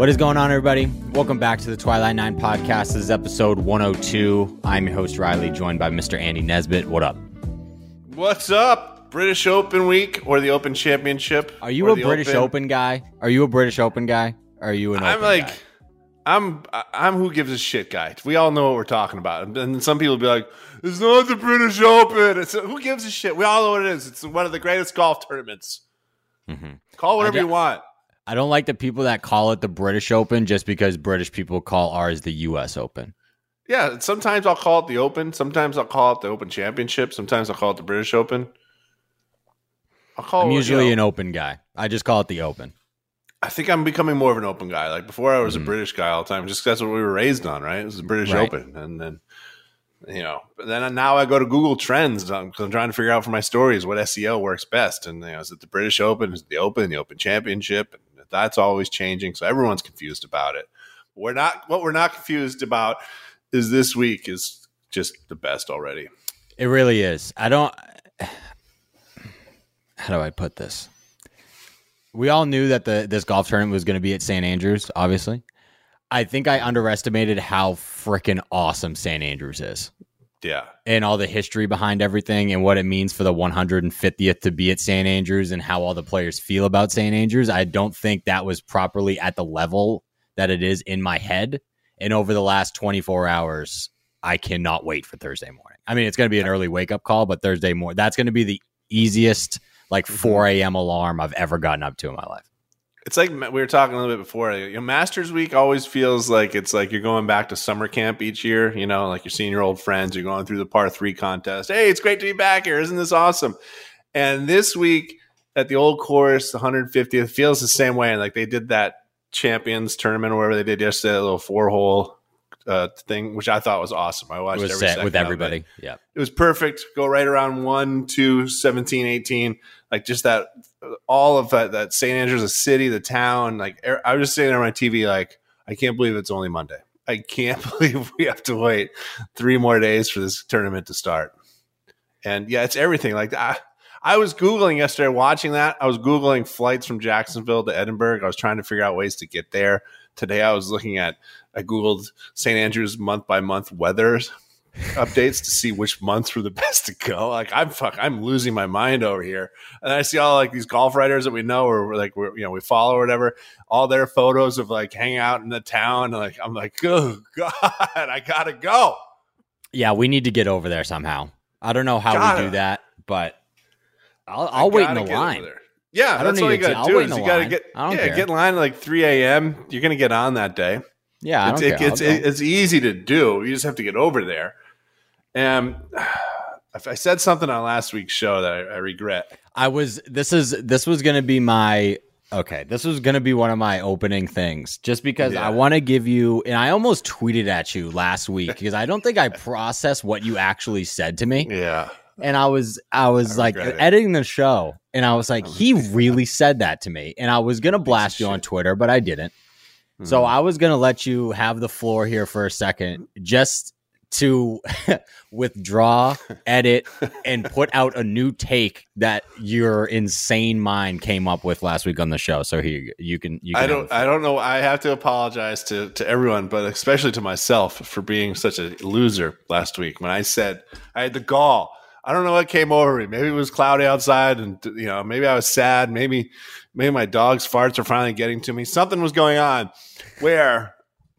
What is going on, everybody? Welcome back to the Twilight Nine podcast. This is episode 102. I'm your host, Riley, joined by Mr. Andy Nesbitt. What up? What's up? British Open week or the Open Championship? Are you a British Open? guy? Are you a British Open guy? Are you an open? I'm Open like, guy? I'm I'm who gives a shit guy. We all know what we're talking about. And some people be like, "It's not the British Open." It's who gives a shit. We all know what it is. It's one of the greatest golf tournaments. Mhm. Call whatever I you want. I don't like the people that call it the British Open just because British people call ours the U.S. Open. Yeah, sometimes I'll call it the Open. Sometimes I'll call it the Open Championship. Sometimes I'll call it the British Open. I'll call I'm it, usually you an Open guy. I just call it the Open. I think I'm becoming more of an open guy. Like before, I was Mhm. a British guy all the time, just that's what we were raised on, right? It was the British Right. Open, and then you know, but then now I go to Google Trends because I'm trying to figure out for my stories what SEO works best. And you know, is it the British Open? Is it the Open? The Open Championship? And that's always changing, so everyone's confused about it. We're not. What we're not confused about is this week is just the best already. It really is. I don't. How do I put this? We all knew that the this golf tournament was going to be at St. Andrews. Obviously, I think I underestimated how freaking awesome St. Andrews is Yeah, and all the history behind everything and what it means for the 150th to be at St. Andrews and how all the players feel about St. Andrews. I don't think that was properly at the level that it is in my head. And over the last 24 hours, I cannot wait for Thursday morning. I mean, it's going to be an early wake up call, but Thursday morning, that's going to be the easiest like mm-hmm. 4 a.m. alarm I've ever gotten up to in my life. It's like we were talking a little bit before. You know, Masters Week always feels like it's like you're going back to summer camp each year. You know, like you're seeing your old friends. You're going through the par three contest. Hey, it's great to be back here. Isn't this awesome? And this week at the old course, the 150th feels the same way. And like they did that Champions tournament or whatever they did yesterday, a little four hole uh, thing, which I thought was awesome. I watched It was every with everybody. Yeah. it was perfect. Go right around 1, 2, 17, 18. Like just that, all of that, that St. Andrews, the city, the town. Like er- I was just sitting on my TV, like, I can't believe it's only Monday. I can't believe we have to wait three more days for this tournament to start. And yeah, it's everything. Like I, I was Googling yesterday watching that. I was Googling flights from Jacksonville to Edinburgh. I was trying to figure out ways to get there. Today I was looking at, I Googled St. Andrews month by month weather updates to see which months were the best to go. Like I'm fuck, I'm losing my mind over here. And I see all like these golf writers that we know or like we're you know we follow or whatever, all their photos of like hanging out in the town. Like I'm like, oh god, I gotta go. Yeah, we need to get over there somehow. I don't know how Gotta. we do that, but I'll, I'll wait in the line. Yeah, I don't that's all you gotta do is you gotta get I don't yeah care. get in line at like 3 a.m. You're gonna get on that day. Yeah, I it's, it- it's, it's easy to do. You just have to get over there. And if I said something on last week's show that I, I regret. I was this is this was gonna be my okay. This was gonna be one of my opening things, just because Yeah. I want to give you. And I almost tweeted at you last week because I don't think I processed what you actually said to me. Yeah. And I was I was I like it. editing the show, and I was like, he really said that to me, and I was gonna blast you on. Twitter, but I didn't. So Mhm. I was gonna let you have the floor here for a second, just to withdraw, edit, and put out a new take that your insane mind came up with last week on the show. So here you, you can you can I don't. I don't know. I have to apologize to to everyone, but especially to myself for being such a loser last week when I said I had the gall. I don't know what came over me. Maybe it was cloudy outside, and you know, maybe I was sad. Maybe maybe my dog's farts are finally getting to me. Something was going on where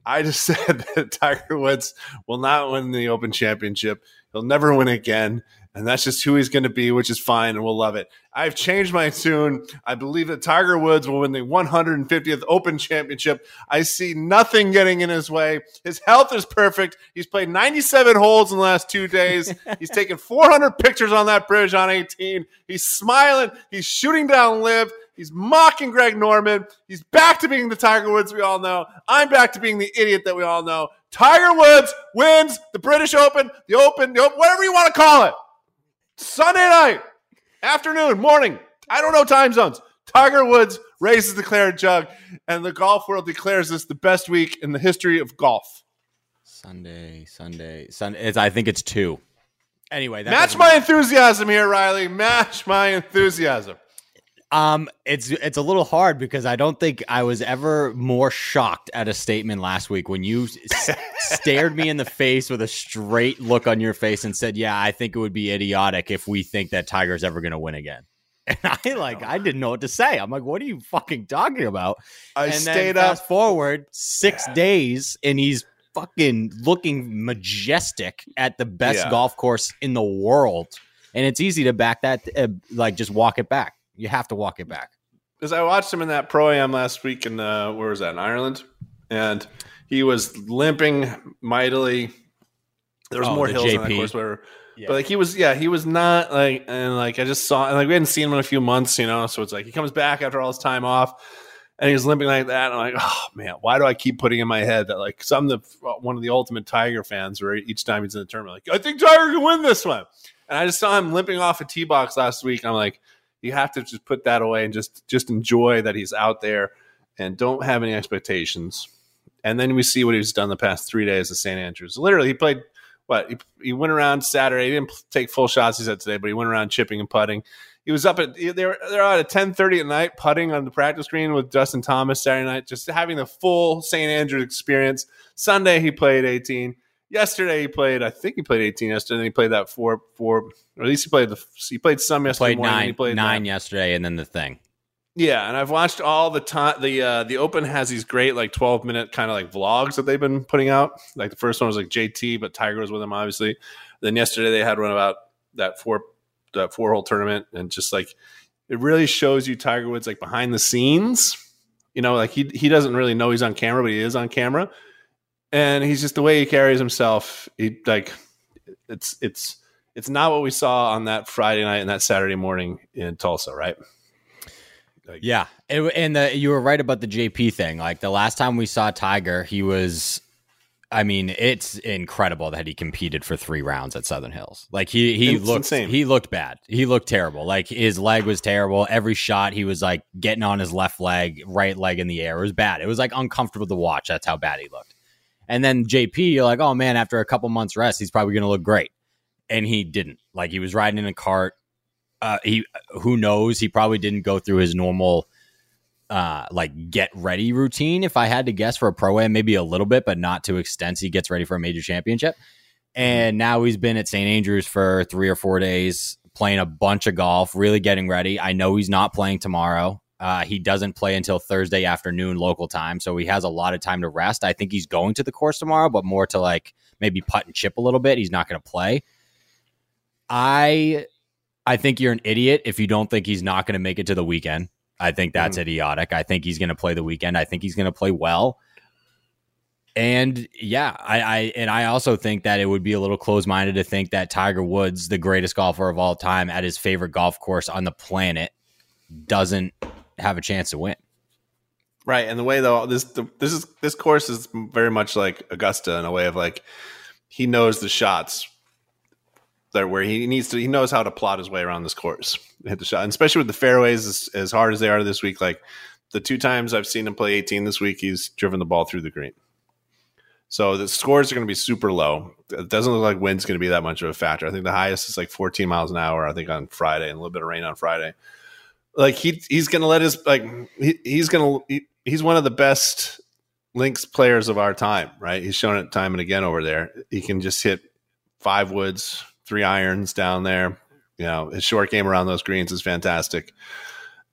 I just said that Tiger Woods will not win the Open Championship. He'll never win again. And that's just who he's going to be, which is fine, and we'll love it. I've changed my tune. I believe that Tiger Woods will win the 150th Open Championship. I see nothing getting in his way. His health is perfect. He's played 97 holes in the last two days. He's taken 400 pictures on that bridge on 18. He's smiling. He's shooting down live. He's mocking Greg Norman. He's back to being the Tiger Woods we all know. I'm back to being the idiot that we all know. Tiger Woods wins the British Open, the Open, the Open whatever you want to call it. Sunday night, afternoon, morning. I don't know time zones. Tiger Woods raises the claret jug, and the golf world declares this the best week in the history of golf. Sunday, Sunday, Sunday. It's, I think it's two. Anyway, that Match my enthusiasm here, Riley. Match my enthusiasm. Um, it's it's a little hard because I don't think I was ever more shocked at a statement last week when you s- stared me in the face with a straight look on your face and said, "Yeah, I think it would be idiotic if we think that Tiger's ever going to win again." And I like I didn't know what to say. I'm like, "What are you fucking talking about?" I and stayed up. fast forward six days, and he's fucking looking majestic at the best Yeah. golf course in the world. And it's easy to back that, uh, like just walk it back. You have to walk it back. because I watched him in that pro am last week in uh, where was that in Ireland, and he was limping mightily. There was Oh, more the hills on that course, whatever. Yeah. But like he was, yeah, he was not like, and like I just saw, and like we hadn't seen him in a few months, you know. So it's like he comes back after all his time off, and he's limping like that. And I'm like, oh man, why do I keep putting in my head that like, because I'm the one of the ultimate Tiger fans, where each time he's in the tournament, like I think Tiger can win this one. And I just saw him limping off a tee box last week. And I'm like, you have to just put that away and just just enjoy that he's out there and don't have any expectations. And then we see what he's done the past three days at St. Andrews. Literally, he played what he, he went around Saturday. He didn't take full shots. He said today, but he went around chipping and putting. He was up at they were they're out at ten thirty at night putting on the practice green with Justin Thomas Saturday night, just having the full St. Andrews experience. Sunday he played eighteen. Yesterday he played, I think he played eighteen yesterday. Then he played that four four, or at least he played the he played some yesterday Played morning. nine, he played nine that. yesterday, and then the thing. Yeah, and I've watched all the time. The uh, the Open has these great like twelve minute kind of like vlogs that they've been putting out. Like the first one was like JT, but Tiger was with him obviously. Then yesterday they had one about that four that four hole tournament, and just like it really shows you Tiger Woods like behind the scenes. You know, like he he doesn't really know he's on camera, but he is on camera, and he's just the way he carries himself. He like it's it's it's not what we saw on that Friday night and that Saturday morning in Tulsa, right? Yeah, it, and the, you were right about the JP thing. Like the last time we saw Tiger, he was. I mean, it's incredible that he competed for three rounds at Southern Hills. Like he he looked insane. he looked bad. He looked terrible. Like his leg was terrible. Every shot he was like getting on his left leg, right leg in the air. It was bad. It was like uncomfortable to watch. That's how bad he looked. And then JP, you're like, oh man, after a couple months rest, he's probably going to look great. And he didn't. Like he was riding in a cart. Uh, he who knows? He probably didn't go through his normal uh like get ready routine if I had to guess for a pro am maybe a little bit but not to extent he gets ready for a major championship and now he's been at St Andrews for 3 or 4 days playing a bunch of golf really getting ready I know he's not playing tomorrow uh, he doesn't play until Thursday afternoon local time so he has a lot of time to rest I think he's going to the course tomorrow but more to like maybe putt and chip a little bit he's not going to play I I think you're an idiot if you don't think he's not going to make it to the weekend. I think that's idiotic. I think he's going to play the weekend. I think he's going to play well. And yeah, I, I and I also think that it would be a little close minded to think that Tiger Woods, the greatest golfer of all time, at his favorite golf course on the planet, doesn't have a chance to win. Right, and the way though this the, this is this course is very much like Augusta in a way of like he knows the shots that where he needs to he knows how to plot his way around this course. Hit the shot and especially with the fairways as, as hard as they are this week like the two times I've seen him play 18 this week he's driven the ball through the green. So the scores are going to be super low. It doesn't look like wind's going to be that much of a factor. I think the highest is like 14 miles an hour I think on Friday and a little bit of rain on Friday like he he's gonna let his like he, he's gonna he, he's one of the best links players of our time right he's shown it time and again over there he can just hit five woods three irons down there you know his short game around those greens is fantastic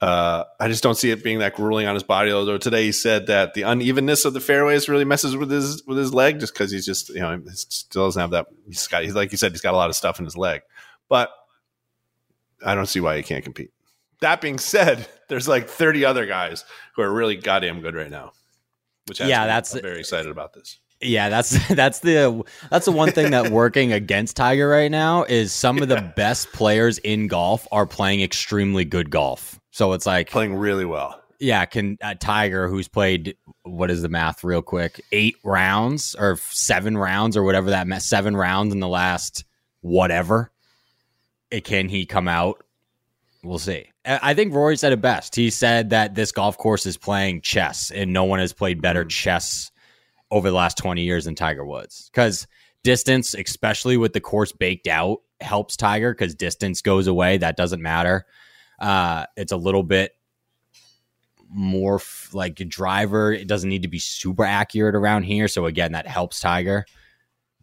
uh, I just don't see it being that grueling on his body. Although today he said that the unevenness of the fairways really messes with his with his leg, just because he's just you know he still doesn't have that. He's got he's like you said he's got a lot of stuff in his leg, but I don't see why he can't compete. That being said, there's like 30 other guys who are really goddamn good right now. Which has Yeah, that's- I'm very excited about this. Yeah, that's that's the that's the one thing that working against Tiger right now is some of the best players in golf are playing extremely good golf. So it's like Playing really well. yeah, can uh, Tiger, who's played what is the math real quick, eight rounds or seven rounds or whatever that meant, seven rounds in the last whatever. It, can he come out? We'll see. I think Rory said it best. He said that this golf course is playing chess, and no one has played better chess over the last twenty years than Tiger Woods. Because distance, especially with the course baked out, helps Tiger because distance goes away. That doesn't matter. Uh, it's a little bit more f- like driver. It doesn't need to be super accurate around here. So again, that helps Tiger.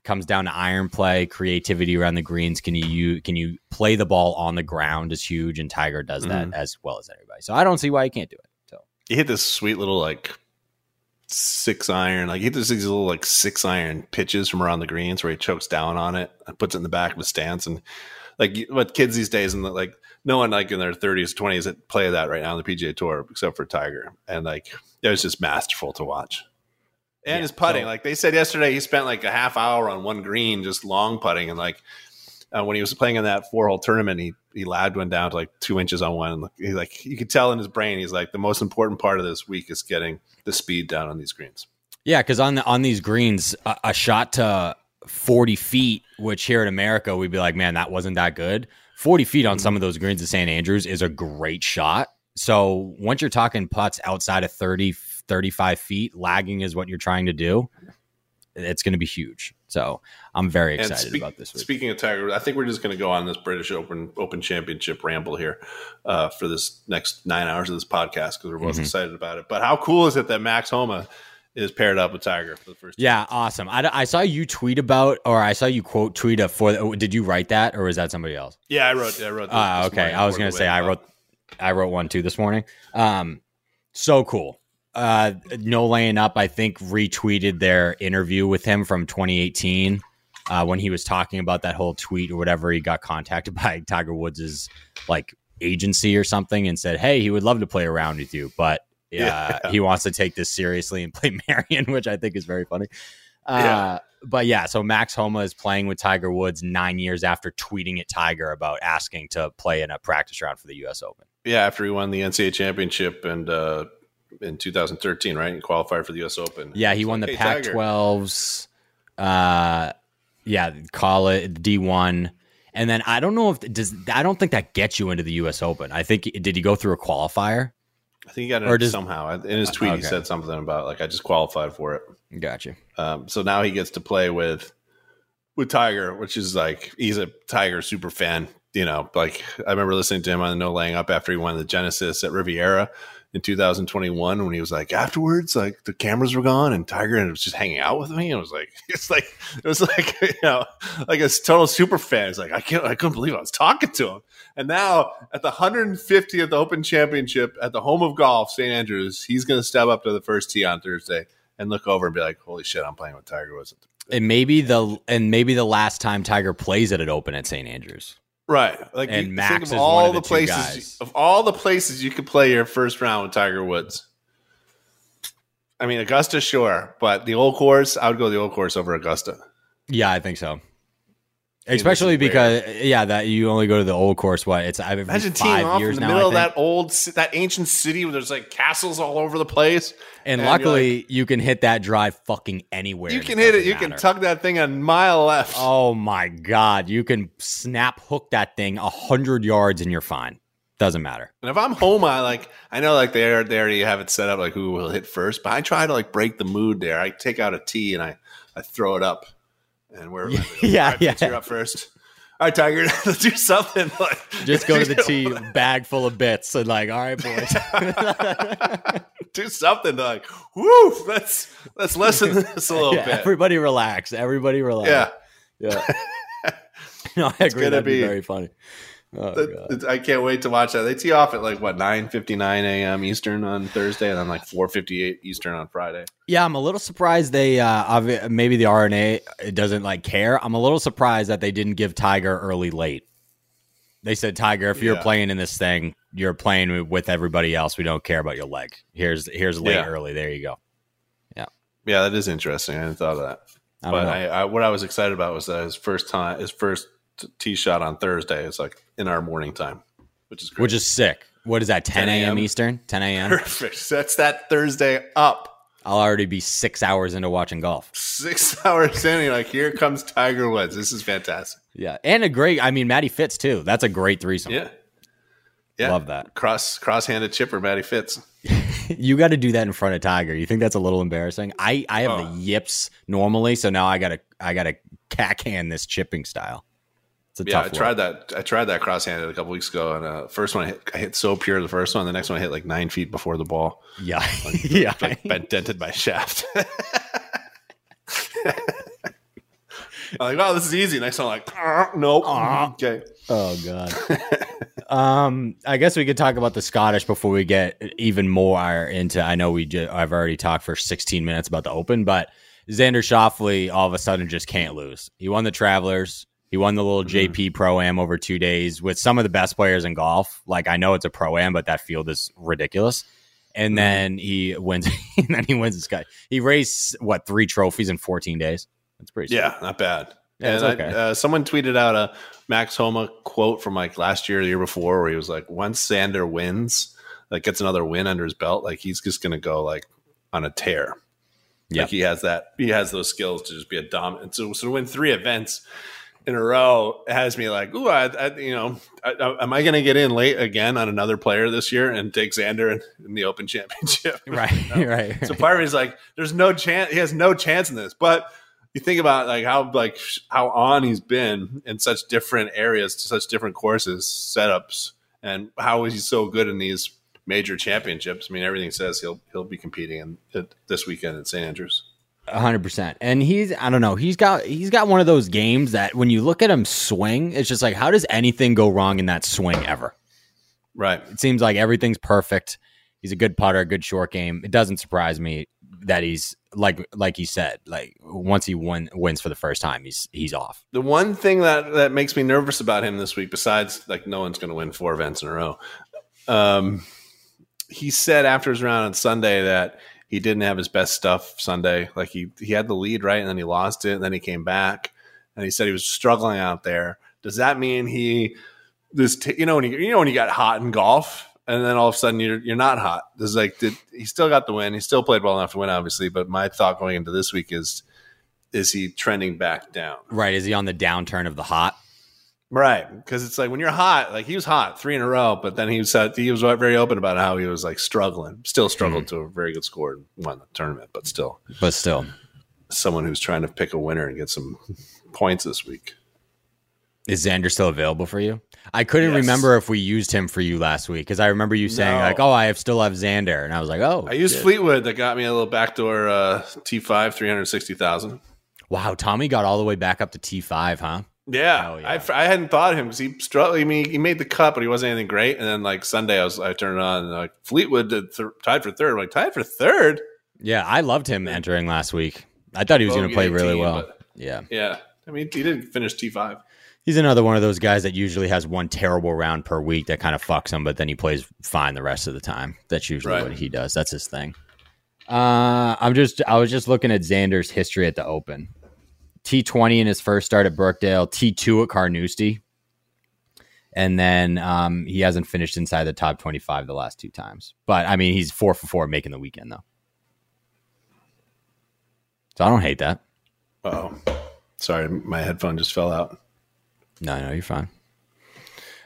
Comes down to iron play, creativity around the greens. Can you, you can you play the ball on the ground is huge, and Tiger does that mm-hmm. as well as everybody. So I don't see why he can't do it. So He hit this sweet little like six iron, like he hit this these little like six iron pitches from around the greens where he chokes down on it and puts it in the back of his stance. And like what kids these days and like no one like in their thirties, twenties that play that right now on the PGA Tour except for Tiger. And like it was just masterful to watch. And Yeah, his putting, so- like they said yesterday, he spent like a half hour on one green just long putting, and like uh, when he was playing in that four hole tournament, he he lagged one down to like two inches on one. And he like you could tell in his brain, he's like the most important part of this week is getting the speed down on these greens. Yeah, because on the on these greens, a, a shot to forty feet, which here in America we'd be like, man, that wasn't that good. Forty feet on some of those greens at St. Andrews is a great shot. So once you're talking putts outside of 30, 35 feet, lagging is what you're trying to do. It's going to be huge. So I'm very excited speak- about this week. Speaking of Tiger, I think we're just going to go on this British Open Open Championship ramble here uh, for this next nine hours of this podcast because we're both Mhm. excited about it. But how cool is it that Max Homa is paired up with Tiger for the first? time? yeah, awesome. I, I saw you tweet about, or I saw you quote tweet a for. Did you write that, or was that somebody else? yeah, I wrote. I wrote. Ah, this okay. morning I was gonna say I wrote I wrote one too this morning. Um, so cool. Uh, no laying up. I think retweeted their interview with him from 2018 uh, when he was talking about that whole tweet or whatever. He got contacted by Tiger Woods's like agency or something and said, "Hey, he would love to play around with you, but." Uh, Yeah. he wants to take this seriously and play Marion, which I think is very funny. Uh, Yeah. But yeah, so Max Homa is playing with Tiger Woods nine years after tweeting at Tiger about asking to play in a practice round for the U.S. Open. Yeah, after he won the NCAA championship and uh, in 2013, right? He qualified for the U.S. Open. Yeah, he It's won like, the "Hey, Pac-12s. Uh, yeah, call it D1, and then I don't know if does I don't think that gets you into the U.S. Open. I think did he go through a qualifier? I think he got it does- somehow. In his tweet, he said something about like I just qualified for it. Gotcha. Um, so now he gets to play with with Tiger, which is like he's a Tiger super fan. You know, like I remember listening to him on the No Laying Up after he won the Genesis at Riviera in 2021 when he was like afterwards, like the cameras were gone and Tiger was just hanging out with me. And it was like it's like it was like you know like a total super fan. It's like I can't I couldn't believe I was talking to him. And now at the 150th Open Championship at the home of golf, St Andrews, he's going to step up to the first tee on Thursday and look over and be like, "Holy shit, I'm playing with Tiger Woods." And maybe the and maybe the last time Tiger plays at an Open at St. Andrews. Right, like And you Max think is of all the the places guys. of all the places you could play your first round with Tiger Woods. I mean, Augusta, sure, but the old course, I would go the old course over Augusta. Yeah, I think so. Especially because yeah, that you only go to the old course. What it's I've Imagine teeing off in the now. middle of that old, that ancient city where there's like castles all over the place. And, luckily you can hit that drive fucking anywhere. You can hit it. You can tuck that thing a mile left. Oh my god, you can snap hook that thing a hundred yards and you're fine. Doesn't matter. And if I'm home, I like I know like they are, they already have it set up like who will hit first, but I try to like break the mood there. I take out a tee and I I throw it up, and we're Yeah, yeah, right, yeah. You're up first. All right, Tiger, let's do something. Like Just go to the tee, bag full of bits, and like, all right, boys. do something. Like, woo, let's let's lessen this a little Yeah, bit. everybody relax. Everybody relax. yeah, yeah. no, I agree. gonna That'd be, be- very funny. Oh, That- God. I can't wait to watch that. They tee off at like what nine fifty nine a.m. Eastern on Thursday, and then like four fifty eight Eastern on Friday. Yeah, I'm a little surprised they uh maybe the R&A doesn't like care. I'm a little surprised that they didn't give Tiger early late. They said Tiger, if you're Yeah. playing in this thing, you're playing with everybody else. We don't care about your leg. Here's here's late Yeah. early. There you go. Yeah, yeah, that is interesting. I hadn't thought of that. I but. I, I, what I was excited about was that his first time, his first t- tee shot on Thursday is like in our morning time, which is great. Which is sick. What is that? 10 10 a.m. Eastern? 10 a.m. perfect. Sets that Thursday up I'll already be six hours into watching golf. six hours in. You're like, here comes Tiger Woods. This is fantastic. Yeah, and a great. I mean, Matty Fitz too. That's a great threesome. Yeah, yeah. Love that. cross cross handed chipper, Matty Fitz. You got to do that in front of Tiger. You think that's a little embarrassing? I I have Oh. the yips normally, so now I gotta I gotta cack hand this chipping style. Yeah, I tried that. I tried that cross-handed a couple weeks ago, and uh, first one I hit, I hit so pure. The first one, the next one I hit like nine feet before the ball. Yeah, yeah. like bent, dented my shaft. I'm like, wow, this is easy. Next one, I'm like, "Ah, nope. Ah. Okay. Oh god. um, I guess we could talk about the Scottish before we get even more into. I know we. I've already talked for 16 minutes about the Open, but Xander Schauffele all of a sudden just can't lose. He won the Travelers. He won the little Mhm. JP Pro Am over two days with some of the best players in golf. Like I know it's a Pro Am, but that field is ridiculous. And Mhm. then he wins. and then he wins this guy. He raised what three trophies in 14 days. That's pretty. sweet. Yeah, not bad. Yeah, and I- uh, someone tweeted out a Max Homa quote from like last year, the year before, where he was like, "Once Xander wins, like gets another win under his belt, like he's just gonna go like on a tear. Yep. Like he has that, he has those skills to just be a dominant. So, so to win three events in a row has me like, ooh, I, I you know, I, I- am I gonna get in late again on another player this year and take Xander in, in the Open Championship? Right. right. So part of me is like, there's no chance. He has no chance in this. But you think about like how like how on he's been in such different areas, such different courses, setups, and how is he so good in these major championships? I mean, everything says he'll he'll be competing in this weekend at St Andrews. A hundred percent. And he's I don't know, he's got he's got one of those games that when you look at him swing, it's just like how does anything go wrong in that swing ever? Right. It seems like everything's perfect. He's a good putter, good short game. It doesn't surprise me that he's like like he said, like once he win, wins for the first time, he's he's off. The one thing that that makes me nervous about him this week, besides like no one's going to win four events in a row, um, he said after his round on Sunday that he didn't have his best stuff Sunday. Like he he had the lead right, and then he lost it, and then he came back, and he said he was struggling out there. Does that mean he this t- you know when you you know when you got hot in golf? And then all of a sudden you're you're not hot. There's like did, he still got the win. He still played well enough to win, obviously. But my thought going into this week is, is he trending back down? Right. Is he on the downturn of the hot? Right, because it's like when you're hot, like he was hot three in a row, but then he was uh, he was very open about how he was like struggling, still struggled to a very good score and won the tournament, but still But still. someone who's trying to pick a winner and get some points this week. Is Xander still available for you? I couldn't Yes. remember if we used him for you last week because I remember you saying No. like, "Oh, I have still have Xander," and I was like, "Oh, I used. Fleetwood that got me a little backdoor uh, T5, three hundred sixty thousand. wow." Tommy got all the way back up to T five, huh? Yeah, yeah. I, I hadn't thought of him because he struggled. I mean, he made the cut, but he wasn't anything great. And then like Sunday, I was I turned it on and like Fleetwood did th- tied for third. I'm like tied for third. Yeah, I loved him entering last week. I thought he was going to play really well. Yeah. Yeah, I mean he didn't finish T5. He's another one of those guys that usually has one terrible round per week that kind of fucks him, but then he plays fine the rest of the time. That's usually Right. what he does. That's his thing. Uh, I'm just I was just looking at Xander's history at the Open. T20 in his first start at Birkdale, T2 at Carnoustie. And then um, he hasn't finished inside the top 25 the last two times. But I mean, he's four for four making the weekend, though. So I don't hate that. Oh, sorry, my headphone just fell out. No, no, you're fine.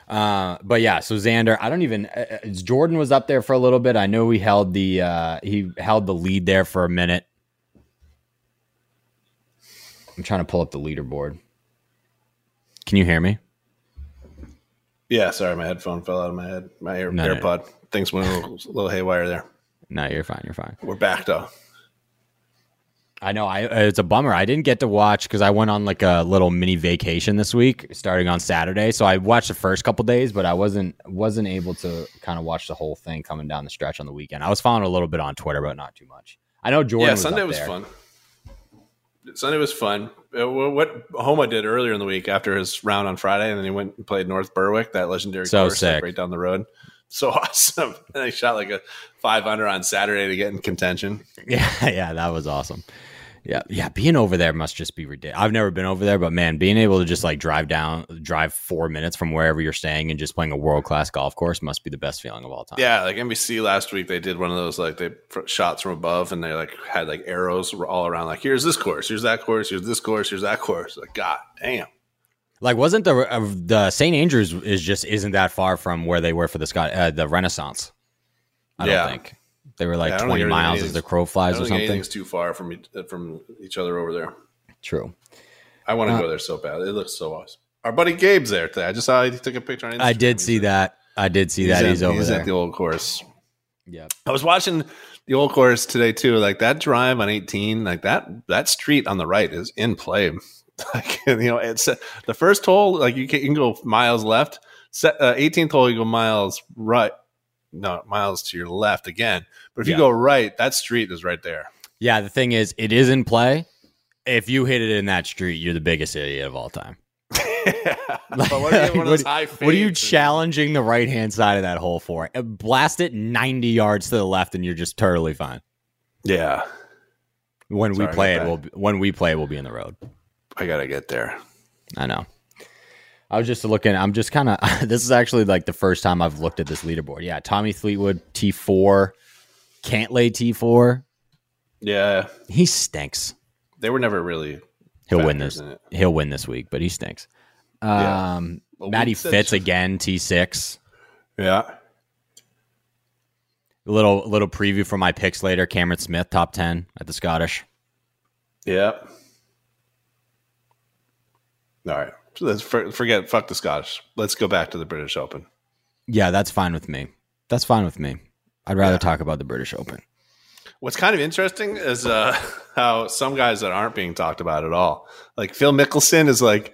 Uh, but yeah, so Xander, I don't even. Uh, uh, Jordan was up there for a little bit. I know he held the uh, he held the lead there for a minute. I'm trying to pull up the leaderboard. Can you hear me? Yeah, sorry, my headphone fell out of my head. My Air, No, no. AirPod. Things went a little, a little haywire there. No, you're fine. You're fine. We're back though. I know. I uh, it's a bummer. I didn't get to watch because I went on like a little mini vacation this week, starting on Saturday. So I watched the first couple days, but I wasn't wasn't able to kind of watch the whole thing coming down the stretch on the weekend. I was following a little bit on Twitter, but not too much. I know Jordan. yeah, was Sunday was there. fun. Sunday was fun. Uh, What Homa did earlier in the week after his round on Friday, and then he went and played North Berwick, that legendary So course sick. right down the road. So awesome! And he shot like a five under on Saturday to get in contention. Yeah, yeah, that was awesome. Yeah, yeah, being over there must just be ridiculous. I've never been over there, but man, being able to just like drive down, drive four minutes from wherever you're staying and just playing a world class golf course must be the best feeling of all time. Yeah, like NBC last week, they did one of those like they shots from above, and they like had like arrows all around. Like here's this course, here's that course, here's this course, here's that course. Like God damn. Like, wasn't the uh, the St. Andrews is just isn't that far from where they were for the Scott uh, the Renaissance? I Yeah. don't think they were like Yeah, twenty miles as the crow flies or something. anything's too far from each, from each other over there. True. I want to Uh, go there so bad. It looks so awesome. Our buddy Gabe's there today. I just saw he took a picture on Instagram. I did He's see at- that. I did see that. at- He's over he's there. at the old course. yeah. I was watching the old course today too. Like that drive on 18, like that that street on the right is in play. Like you know, it's uh, the first hole. Like you can, you can go miles left. Se- uh, 18th hole, you go miles right. No, miles to your left again. But if you go right, that street is right there. Yeah. The thing is, it is in play. If you hit it in that street, you're the biggest idiot of all time. but what, are you, one of those What- What are you challenging the right hand side of that hole for? Uh, Blast it 90 yards to the left, and you're just totally fine. Yeah, When Sorry we play it, we'll be, when we play, we'll be in the road. I gotta get there. I know. I was just looking. I'm just kind of. this is actually like the first time I've looked at this leaderboard. Yeah, Tommy Fleetwood T4, Cantlay T4. Yeah, He stinks. they were never really. He'll win this. He'll win this week, but he stinks. Yeah. Um, Well, Matty Fitz again T6. Yeah, A little little preview for my picks later. Cameron Smith top ten at the Scottish. yeah. All right, let's for, forget. Fuck the Scottish. Let's go back to the British Open. Yeah, that's fine with me. That's fine with me. I'd rather Yeah. talk about the British Open. What's kind of interesting is uh, how some guys that aren't being talked about at all, like Phil Mickelson, is like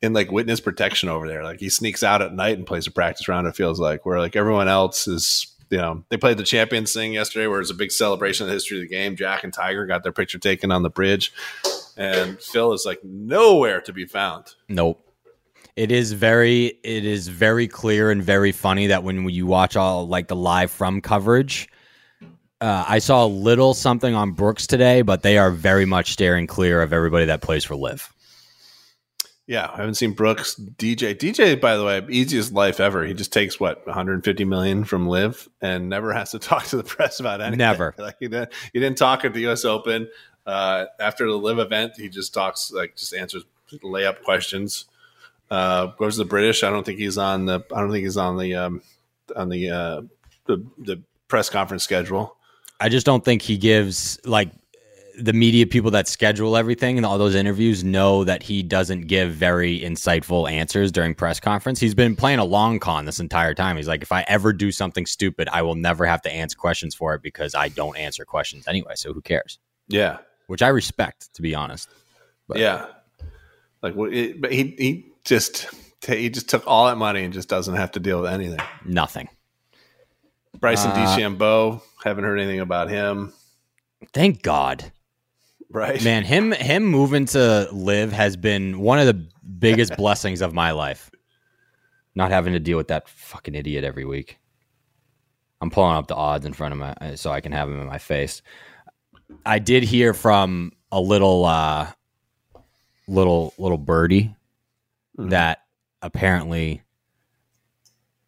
in like witness protection over there. Like he sneaks out at night and plays a practice round. It feels like where like everyone else is. You know, they played the champions thing yesterday, where it's a big celebration of the history of the game. Jack and Tiger got their picture taken on the bridge, and Phil is like nowhere to be found. Nope. It is very it is very clear and very funny that when you watch all like the live from coverage, uh, I saw a little something on Brooks today, but they are very much staring clear of everybody that plays for LIV. Yeah, I haven't seen Brooks. DJ, DJ, by the way, easiest life ever. He just takes what 150 million from LIV and never has to talk to the press about anything. Never. Like he didn't, he didn't talk at the U.S. Open uh, after the LIV event. He just talks like just answers layup questions. Uh, goes to the British. I don't think he's on the. I don't think he's on the um, on the uh, the the press conference schedule. I just don't think he gives like the media people that schedule everything and all those interviews know that he doesn't give very insightful answers during press conference. He's been playing a long con this entire time. He's like, if I ever do something stupid, I will never have to answer questions for it because I don't answer questions anyway. So who cares? Yeah, Which I respect, to be honest. But- yeah. Like, what- it, but he he just he just took all that money and just doesn't have to deal with anything. Nothing. Bryson Uh, DeChambeau, haven't heard anything about him. Thank God. Right? Man, him him moving to LIV has been one of the biggest blessings of my life. Not having to deal with that fucking idiot every week. I'm pulling up the odds in front of my so I can have him in my face. I did hear from a little uh little little birdie Mhm. that apparently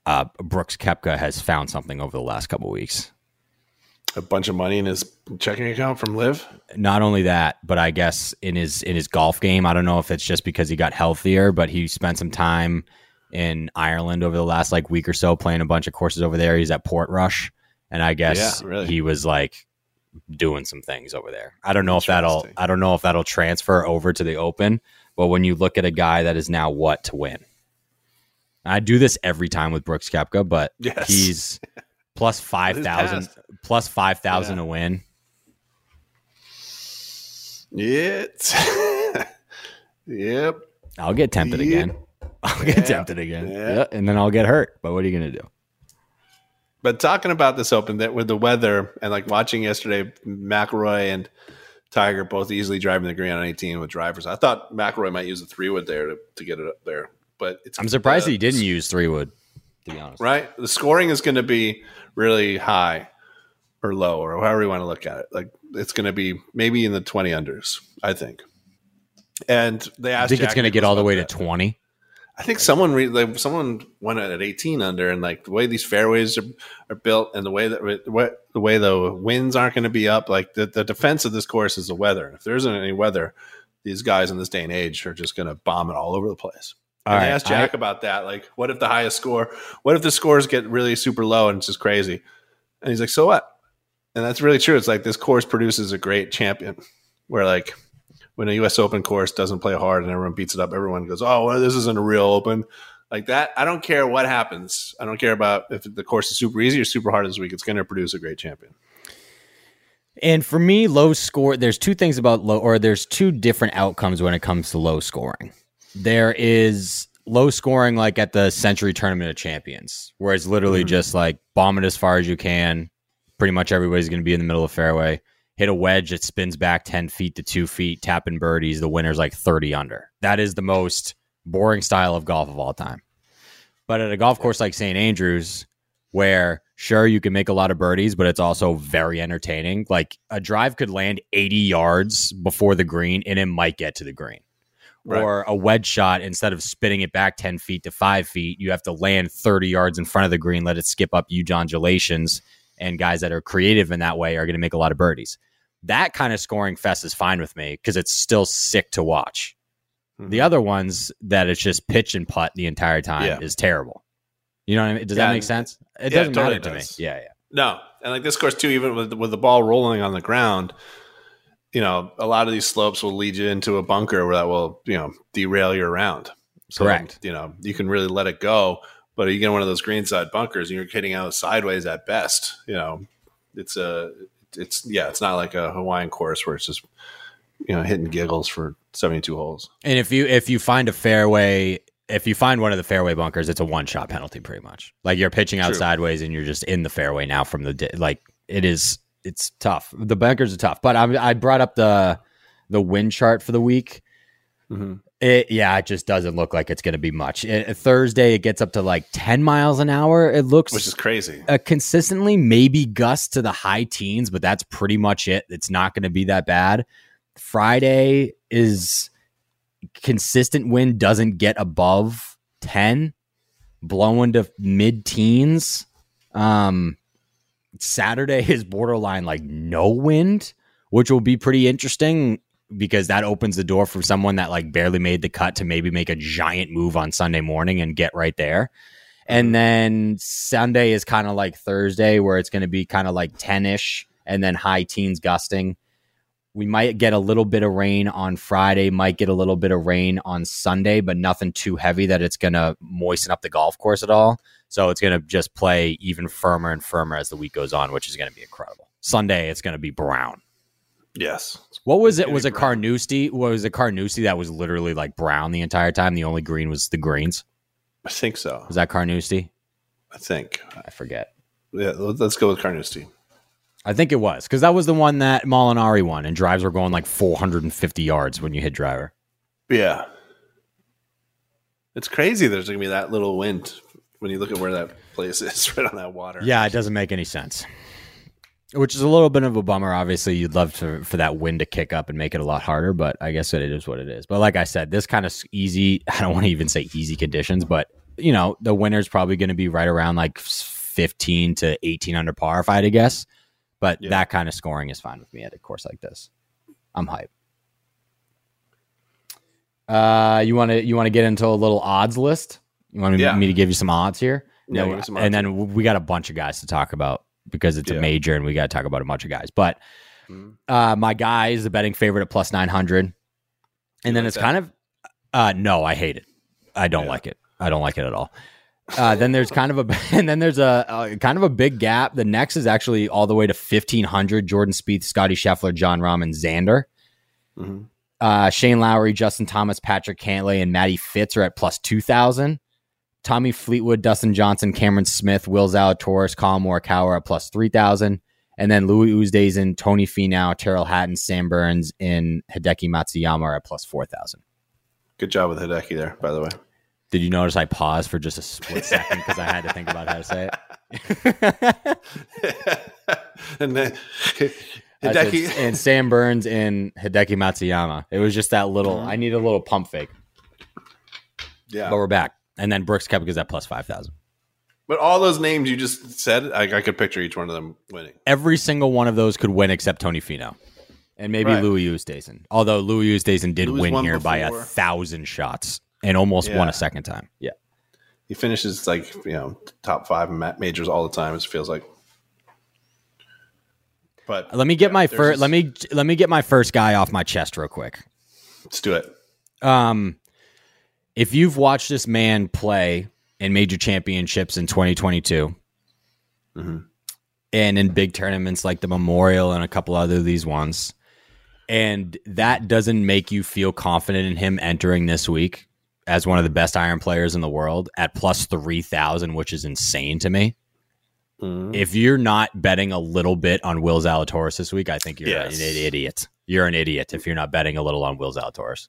uh Brooks Koepka has found something over the last couple weeks. A bunch of money in his checking account from LIV. not only that, but I guess in his in his golf game, I don't know if it's just because he got healthier, but he spent some time in Ireland over the last like week or so playing a bunch of courses over there. He's at Portrush, and I guess Yeah, really. he was like doing some things over there. I don't know if that'll I don't know if that'll transfer over to the Open, but when you look at a guy that is now what to win. I do this every time with Brooks Koepka, but Yes. he's 5,000 plus 5,000 Yeah. to win. It's yep. I'll get tempted Yeah. again. I'll get Yeah. tempted again. Yeah. And then I'll get hurt. But what are you going to do? But talking about this open that with the weather and like watching yesterday, McIlroy and Tiger both easily driving the green on 18 with drivers. I thought McIlroy might use a three wood there to, to get it up there, but it's I'm surprised uh, he didn't use three wood, to be honest. right? The scoring is going to be really high or low or however you want to look at it. Like it's going to be maybe in the 20 unders, I think. And they I asked think it's going to get all the way that. to 20. I think someone re- like, someone went at 18 under, and like the way these fairways are, are built, and the way that the way, the way the winds aren't going to be up, like the, the defense of this course is the weather. If there isn't any weather, these guys in this day and age are just going to bomb it all over the place. All and right. I asked Jack about that. Like, what if the highest score? What if the scores get really super low and it's just crazy? And he's like, so what? And that's really true. It's like this course produces a great champion, where like when a U.S. Open course doesn't play hard and everyone beats it up, everyone goes, "Oh, well, this isn't a real Open." Like that, I don't care what happens. I don't care about if the course is super easy or super hard this week. It's going to produce a great champion. And for me, low score, there's two things about low, or there's two different outcomes when it comes to low scoring. There is low scoring, like at the Sentry Tournament of Champions, where it's literally mm-hmm. just like bomb it as far as you can. Pretty much everybody's going to be in the middle of fairway. Hit a wedge, that spins back 10 feet to two feet, tapping birdies. The winner's like 30 under. That is the most boring style of golf of all time. But at a golf course like St. Andrews, where sure you can make a lot of birdies, but it's also very entertaining. Like a drive could land 80 yards before the green and it might get to the green. Right. Or a wedge shot, instead of spinning it back 10 feet to five feet, you have to land 30 yards in front of the green, let it skip up huge undulations. And guys that are creative in that way are going to make a lot of birdies. That kind of scoring fest is fine with me because it's still sick to watch. Mm-hmm. The other ones that it's just pitch and putt the entire time yeah. is terrible. You know what I mean? Does yeah, that make sense? It yeah, doesn't it totally matter to does. me. Yeah, yeah. No, and like this course too, even with with the ball rolling on the ground, you know, a lot of these slopes will lead you into a bunker where that will, you know, derail your round. So, Correct. You know, you can really let it go, but you get one of those greenside bunkers and you're hitting out sideways at best. You know, it's a, it's yeah, it's not like a Hawaiian course where it's just you know hitting giggles for 72 holes. And if you if you find a fairway if you find one of the fairway bunkers, it's a one shot penalty pretty much. Like you're pitching out True. sideways and you're just in the fairway now from the like it is it's tough. The bunkers are tough. But I, I brought up the the wind chart for the week. Mm-hmm. It, yeah, it just doesn't look like it's going to be much. It, Thursday, it gets up to like 10 miles an hour. It looks, which is crazy. Uh, consistently, maybe gusts to the high teens, but that's pretty much it. It's not going to be that bad. Friday is consistent wind doesn't get above 10, blowing to mid teens. Um, Saturday is borderline like no wind, which will be pretty interesting because that opens the door for someone that like barely made the cut to maybe make a giant move on Sunday morning and get right there. And mm-hmm. then Sunday is kind of like Thursday, where it's going to be kind of like 10 ish and then high teens gusting. We might get a little bit of rain on Friday, might get a little bit of rain on Sunday, but nothing too heavy that it's going to moisten up the golf course at all. So it's going to just play even firmer and firmer as the week goes on, which is going to be incredible. Sunday, it's going to be brown. Yes. What was it? Was it Carnoustie? Was it Carnoustie that was literally like brown the entire time? The only green was the greens. I think so. Was that Carnoustie? I think. I forget. Yeah, let's go with Carnoustie. I think it was because that was the one that Molinari won, and drives were going like 450 yards when you hit driver. Yeah, it's crazy. There's going to be that little wind when you look at where that place is, right on that water. Yeah, it doesn't make any sense. Which is a little bit of a bummer. Obviously, you'd love to for that wind to kick up and make it a lot harder, but I guess it is what it is. But like I said, this kind of easy. I don't want to even say easy conditions, but you know, the winner's probably going to be right around like 15 to 18 under par, if I had to guess. But yeah. that kind of scoring is fine with me at a course like this. I'm hype. Uh, you want to you want to get into a little odds list? You want yeah. me to give you some odds here? Yeah, no, some odds. and then we got a bunch of guys to talk about because it's yeah. a major, and we got to talk about a bunch of guys. But mm-hmm. uh, my guy is the betting favorite at plus nine hundred, and you then like it's that? kind of uh, no, I hate it. I don't like it. I don't like it at all. Uh, then there's kind of a and then there's a, a, kind of a big gap. The next is actually all the way to fifteen hundred. Jordan Spieth, Scotty Scheffler, Jon Rahm, and Xander. Mm-hmm. Uh, Shane Lowry, Justin Thomas, Patrick Cantlay, and Matty Fitz are at plus two thousand. Tommy Fleetwood, Dustin Johnson, Cameron Smith, Will Zalatoris, Collin Morikawa at plus three thousand. And then Louis Oosthuizen, Tony Finau, Tyrrell Hatton, Sam Burns, and Hideki Matsuyama are at plus four thousand. Good job with Hideki there, by the way. Did you notice I paused for just a split second because I had to think about how to say it? and then Hideki and Sam Burns and Hideki Matsuyama. It was just that little. Mm-hmm. I need a little pump fake. Yeah, but we're back. And then Brooks Koepka is at plus five thousand. But all those names you just said, I, I, could picture each one of them winning. Every single one of those could win except Tony Finau. And maybe right. Louis Oosthuizen. Although Louis Oosthuizen did Louis win here before. by a thousand shots and almost yeah. won a second time. Yeah. He finishes like, you know, top five majors all the time, it feels like. But let me get yeah, my first let me let me get my first guy off my chest real quick. Let's do it. Um, if you've watched this man play in major championships in 2022 Mhm. and in big tournaments like the Memorial and a couple other of these ones, and that doesn't make you feel confident in him entering this week as one of the best iron players in the world at plus 3,000, which is insane to me. Mhm. If you're not betting a little bit on Will Zalatoris this week, I think you're Yes. an idiot. You're an idiot if you're not betting a little on Will Zalatoris.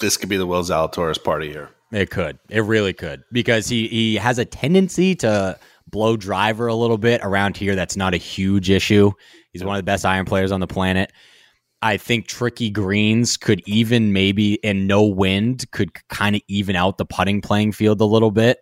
This could be the Will Zalatoris party here. It could. It really could. Because he he has a tendency to blow driver a little bit around here. That's not a huge issue. He's one of the best iron players on the planet. I think tricky greens could even maybe and no wind could kind of even out the putting playing field a little bit.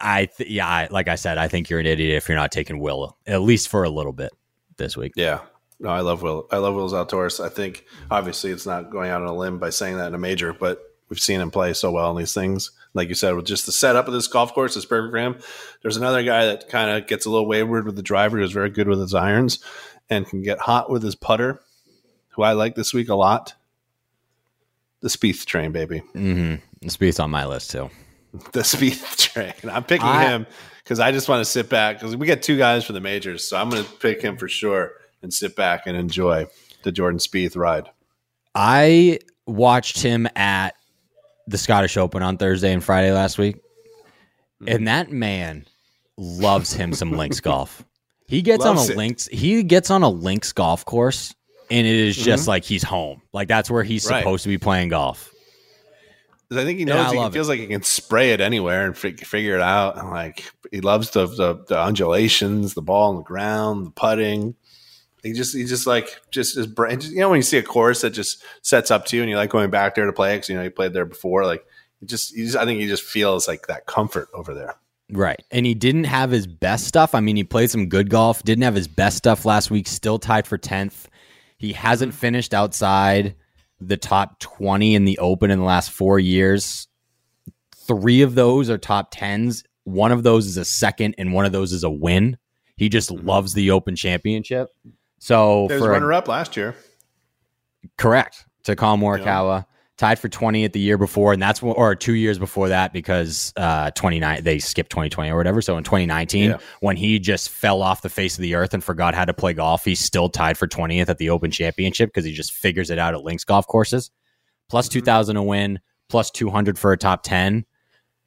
I th- yeah, I, like I said, I think you're an idiot if you're not taking Will at least for a little bit this week. Yeah. No, I love Will. I love Will Zalatoris. I think obviously it's not going out on a limb by saying that in a major, but we've seen him play so well in these things. Like you said, with just the setup of this golf course, this perfect for him. There's another guy that kind of gets a little wayward with the driver, who's very good with his irons and can get hot with his putter, who I like this week a lot. The Spieth train, baby. Mm-hmm. Spieth's on my list too. The Spieth train. I'm picking I- him because I just want to sit back because we got two guys for the majors, so I'm going to pick him for sure and sit back and enjoy the Jordan Spieth ride. I watched him at the Scottish Open on Thursday and Friday last week, mm-hmm. and that man loves him some links golf. He gets Loves on a it. links. He gets on a links golf course, and it is just mm-hmm. like he's home. Like that's where he's Right. supposed to be playing golf. I think he knows I he feels like he can spray it anywhere and fig- figure it out. And like he loves the, the the undulations, the ball on the ground, the putting. He just he just like just his brain. You know when you see a course that just sets up to you and you like going back there to play because you know you played there before. Like he just, just I think he just feels like that comfort over there. Right. And he didn't have his best stuff. I mean, he played some good golf, didn't have his best stuff last week, still tied for 10th. He hasn't finished outside the top 20 in the open in the last four years. Three of those are top 10s. One of those is a second, and one of those is a win. He just mm-hmm. loves the open championship. So, There's for a- runner up last year. Correct. To Collin Morikawa. Tied for 20 at the year before, and that's or two years before that because uh 29 they skipped 2020 or whatever. So in 2019, Yeah. when he just fell off the face of the earth and forgot how to play golf, he's still tied for 20th at the Open Championship because he just figures it out at links golf courses. Plus 2000 a win, plus 200 for a top 10.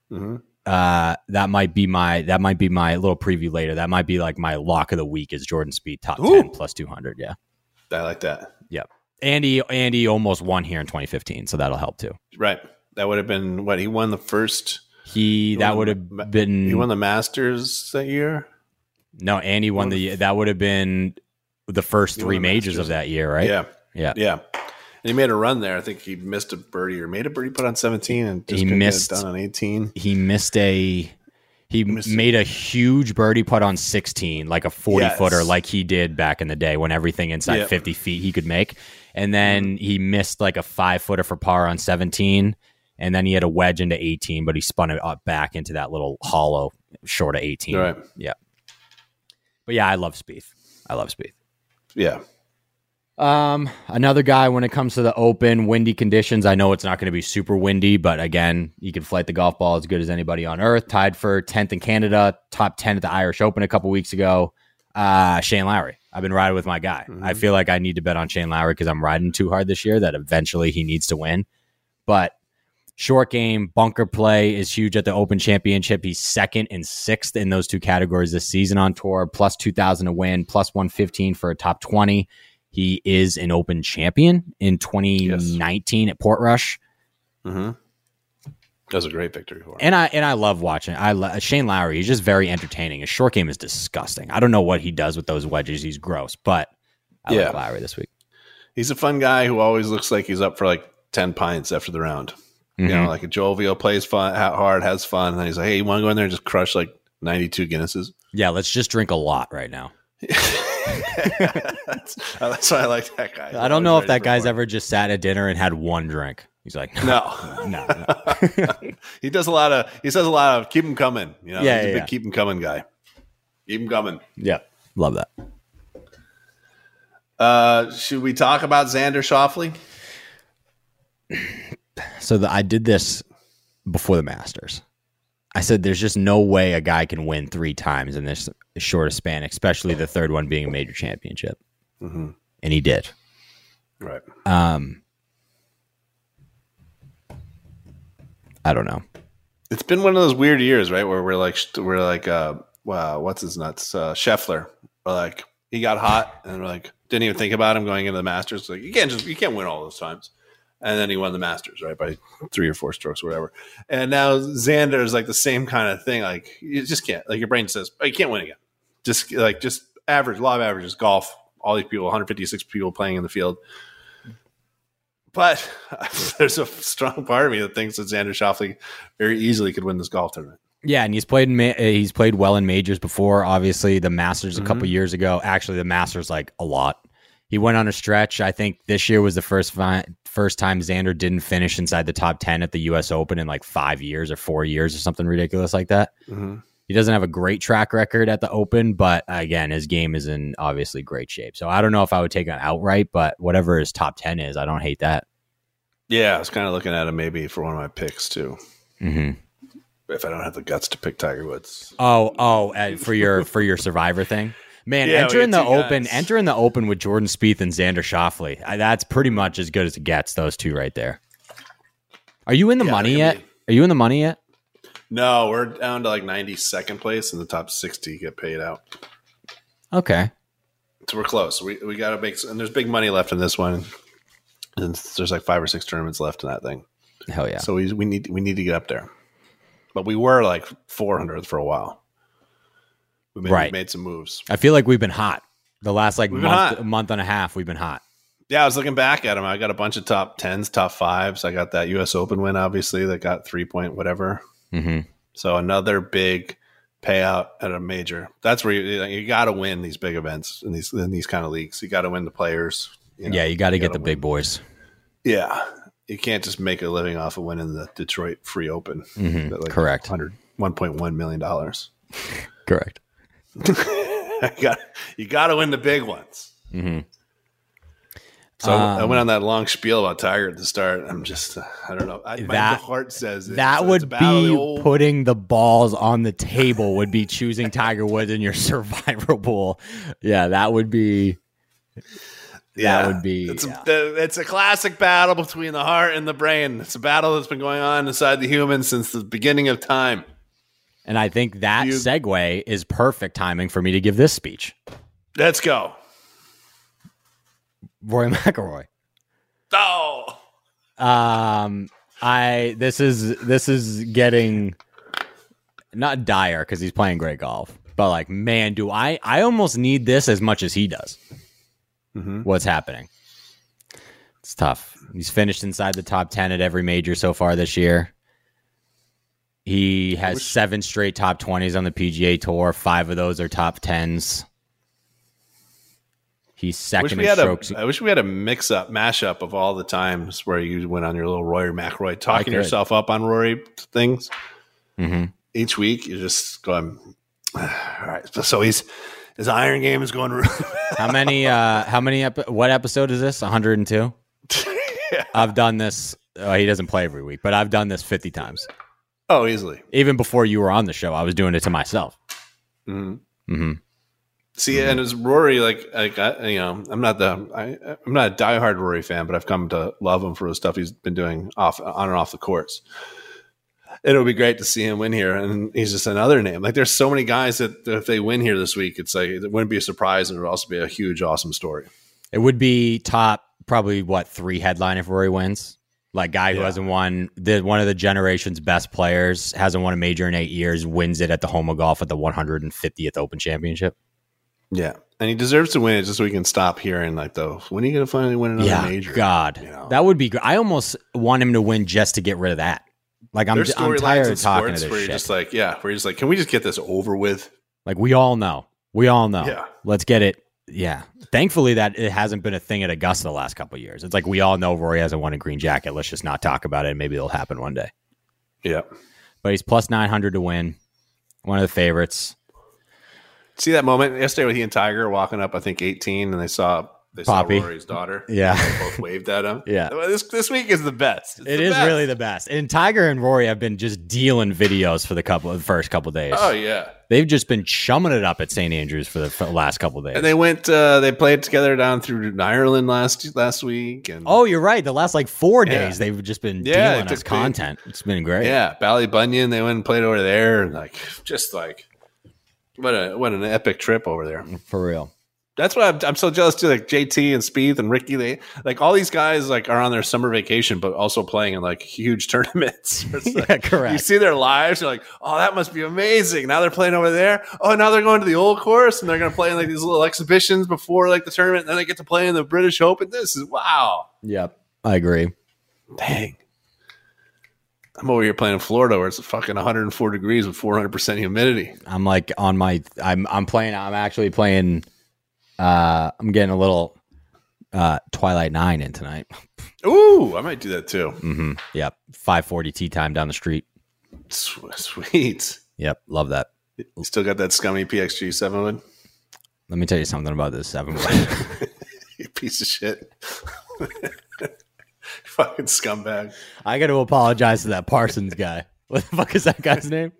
hmm Uh that might be my that might be my little preview later. That might be like my lock of the week is Jordan Spieth top Ooh. 10 plus 200, yeah. I like that. Yep. Andy Andy almost won here in 2015, so that'll help too. Right. That would have been what he won the first. He that would have been He won the Masters that year. no. Andy won won the that would have been the first He three majors Masters. of that year, right? Yeah. yeah. Yeah. He made a run there. I think he missed a birdie or made a birdie put on 17 and just He missed- done on 18. He missed a he missed made a huge birdie putt on 16, like a 40 Yes. footer, like he did back in the day when everything inside Yep. 50 feet he could make. And then mm-hmm. he missed like a five footer for par on 17. And then he had a wedge into 18, but he spun it up back into that little hollow short of 18. Right. Yeah. But yeah, I love Spieth. I love Spieth. Yeah. Um, another guy when it comes to the open windy conditions, I know it's not going to be super windy, but again, you can flight the golf ball as good as anybody on earth. Tied for 10th in Canada, top 10 at the Irish Open a couple weeks ago. Uh, Shane Lowry. I've been riding with my guy. I feel like I need to bet on Shane Lowry because I'm riding too hard this year that eventually he needs to win. But short game, bunker play is huge at the Open Championship. He's second and sixth in those two categories this season on tour, plus 2,000 to win, plus 115 for a top 20. He is an Open champion in 2019 at Portrush. hmm That was a great victory for him. And I and I love watching. I lo- Shane Lowry. He's just very entertaining. His short game is disgusting. I don't know what he does with those wedges. He's gross, but I Yeah. like Lowry this week. He's a fun guy who always looks like he's up for like 10 pints after the round. You Mhm. know, like a jovial, plays fun, hard, has fun. And then he's like, hey, you want to go in there and just crush like 92 Guinnesses? Yeah, let's just drink a lot right now. that's, that's why I like that guy. I don't know if that guy's ever just sat at dinner and had one drink. He's like, No. no, no. he does a lot of, he says a lot of keep him coming. You know, Yeah, he's a big yeah. keep him coming guy. Keep him coming. yeah, love that. Uh, should we talk about Xander Schauffele? So the, I did this before the Masters. I said there's just no way a guy can win three times in this short a span, especially the third one being a major championship, Mm-hmm. and he did. Right. Um, I don't know. It's been one of those weird years, right? Where we're like, we're like, uh, wow, what's his nuts? Uh, Scheffler. We're like, he got hot, and we're like, didn't even think about him going into the Masters. Like, you can't just, you can't win all those times. And then he won the Masters, right, by three or four strokes, or whatever. And now Xander is like the same kind of thing. Like, you just can't. Like, your brain says, oh, you can't win again. Just like, just average, law of averages, golf. All these people, 156 people playing in the field. But there's a strong part of me that thinks that Xander Schauffele very easily could win this golf tournament. Yeah, and he's played in ma- uh, he's played well in majors before. Obviously, the Masters a couple Mhm. years ago. Actually, the Masters like a lot. He went on a stretch. I think this year was the first fi- first time Xander didn't finish inside the top ten at the U.S. Open in like five years or four years or something ridiculous like that. Mm-hmm. He doesn't have a great track record at the Open, but again, his game is in obviously great shape. So I don't know if I would take an outright, but whatever his top ten is, I don't hate that. Yeah, I was kind of looking at him maybe for one of my picks too. hmm If I don't have the guts to pick Tiger Woods, Oh, oh, uh, for your for your Survivor thing, man. Yeah, we enter in the Open. guys. Enter in the Open with Jordan Spieth and Xander Schauffele. I, that's pretty much as good as it gets. Those two right there. Are you in the Yeah, money yet? gonna Are you in the money yet? No, we're down to like 92nd place, and the top 60 get paid out. Okay. So we're close. We we got to make, and there's big money left in this one. And there's like five or six tournaments left in that thing. Hell yeah. So we we need we need to get up there. But we were like 400th for a while. We made, Right. made some moves. I feel like we've been hot. The last like month, month and a half, we've been hot. Yeah, I was looking back at them. I got a bunch of top tens, top fives. I got that U.S. Open win, obviously, that got three point whatever. Hmm So another big payout at a major. That's where you you got to win these big events in these in these kind of leagues. You got to win the players. you know. yeah, you got to get the big boys. Yeah, you can't just make a living off of winning the Detroit Free Open. Mhm. At like Correct. 100, 1.1 million dollars. Correct. you got you got to win the big ones. hmm So I Um, went on that long spiel about Tiger at the start. I'm just, uh, I don't know. I, my That- heart says it. That it's would battle the be old- putting the balls on the table. Would be choosing Tiger Woods in your survivor pool. Yeah, that would be. Yeah, that would be- It's, yeah. a, it's a classic battle between the heart and the brain. It's a battle that's been going on inside the human since the beginning of time. And I think that You- segue is perfect timing for me to give this speech. Let's go. Roy McIlroy. Oh, Um, I this is this is getting not dire because he's playing great golf, but like, man, do I I almost need this as much as he does. Mhm. What's happening? It's tough. He's finished inside the top ten at every major so far this year. He has wish- seven straight top twenties on the PGA Tour. Five of those are top tens. He's second in strokes. a. I wish we had a mix up, mash up of all the times where you went on your little Rory McRoy talking yourself up on Rory things Mhm. each week. You're just going. All right, so he's his iron game is going. really How many? Uh, how many? Epi- what episode is this? One hundred and two. Yeah. I've done this. Oh, he doesn't play every week, but I've done this fifty times. Oh, easily. Even before you were on the show, I was doing it to myself. hmm hmm See, and as Rory, like, like I, you know, I'm not the, I, I'm not a diehard Rory fan, but I've come to love him for the stuff he's been doing off, on and off the course. It would be great to see him win here, and he's just another name. Like, there's so many guys that if they win here this week, it's like it wouldn't be a surprise, and it would also be a huge, awesome story. It would be top probably what three headline if Rory wins. Like guy who Yeah. hasn't won the one of the generation's best players hasn't won a major in eight years wins it at the home of golf at the 150th Open Championship. Yeah, and he deserves to win it just so we can stop hearing like though when are you going to finally win another yeah, major? God, you know? that would be. gr- I almost want him to win just to get rid of that. Like I'm, I'm tired of talking to this where you're just like, yeah, where you're just like, can we just get this over with? Like we all know. We all know. Yeah. Let's get it. Yeah. Thankfully that it hasn't been a thing at Augusta the last couple of years. It's like we all know Rory hasn't won a green jacket. Let's just not talk about it maybe it'll happen one day. Yeah. But he's plus 900 to win. One of the favorites. See that moment yesterday with he and Tiger walking up, I think 18, and they saw they Poppy. saw Rory's daughter. Yeah. They both waved at him. Yeah. This this week is the best. It's It the is best. really the best. And Tiger and Rory have been just dealing videos for the couple the first couple days. Oh yeah. They've just been chumming it up at St. Andrews for the last couple days. And they went. Uh, they played together down through Ireland last last week. And oh, you're right. The last like four Yeah. days, they've just been Yeah, dealing us content. It's been great. yeah, Ballybunion, They went and played over there, and like just like what a what an epic trip over there. for real. That's why I'm, I'm so jealous too. Like JT and Spieth and Rickie, they like all these guys like are on their summer vacation, but also playing in like huge tournaments. Like- yeah, correct. You see their lives, you're like, oh, that must be amazing. Now they're playing over there. Oh, now they're going to the old course and they're going to play in like these little exhibitions before like the tournament. And then they get to play in the British Open. This is wow. Yep, I agree. Dang. I'm over here playing in Florida where it's fucking 104 degrees with 400% humidity. I'm like on my. I'm I'm playing. I'm actually playing. Uh, I'm getting a little uh Twilight Nine in tonight. Ooh, I might do that too. Mm-hmm. Yep, 5:40 tee time down the street. Sweet. Yep, love that. You still got that scummy PXG 7 wood? Let me tell you something about this seven. wood. You piece of shit. fucking scumbag. I got to apologize to that Parsons guy. What the fuck is that guy's name?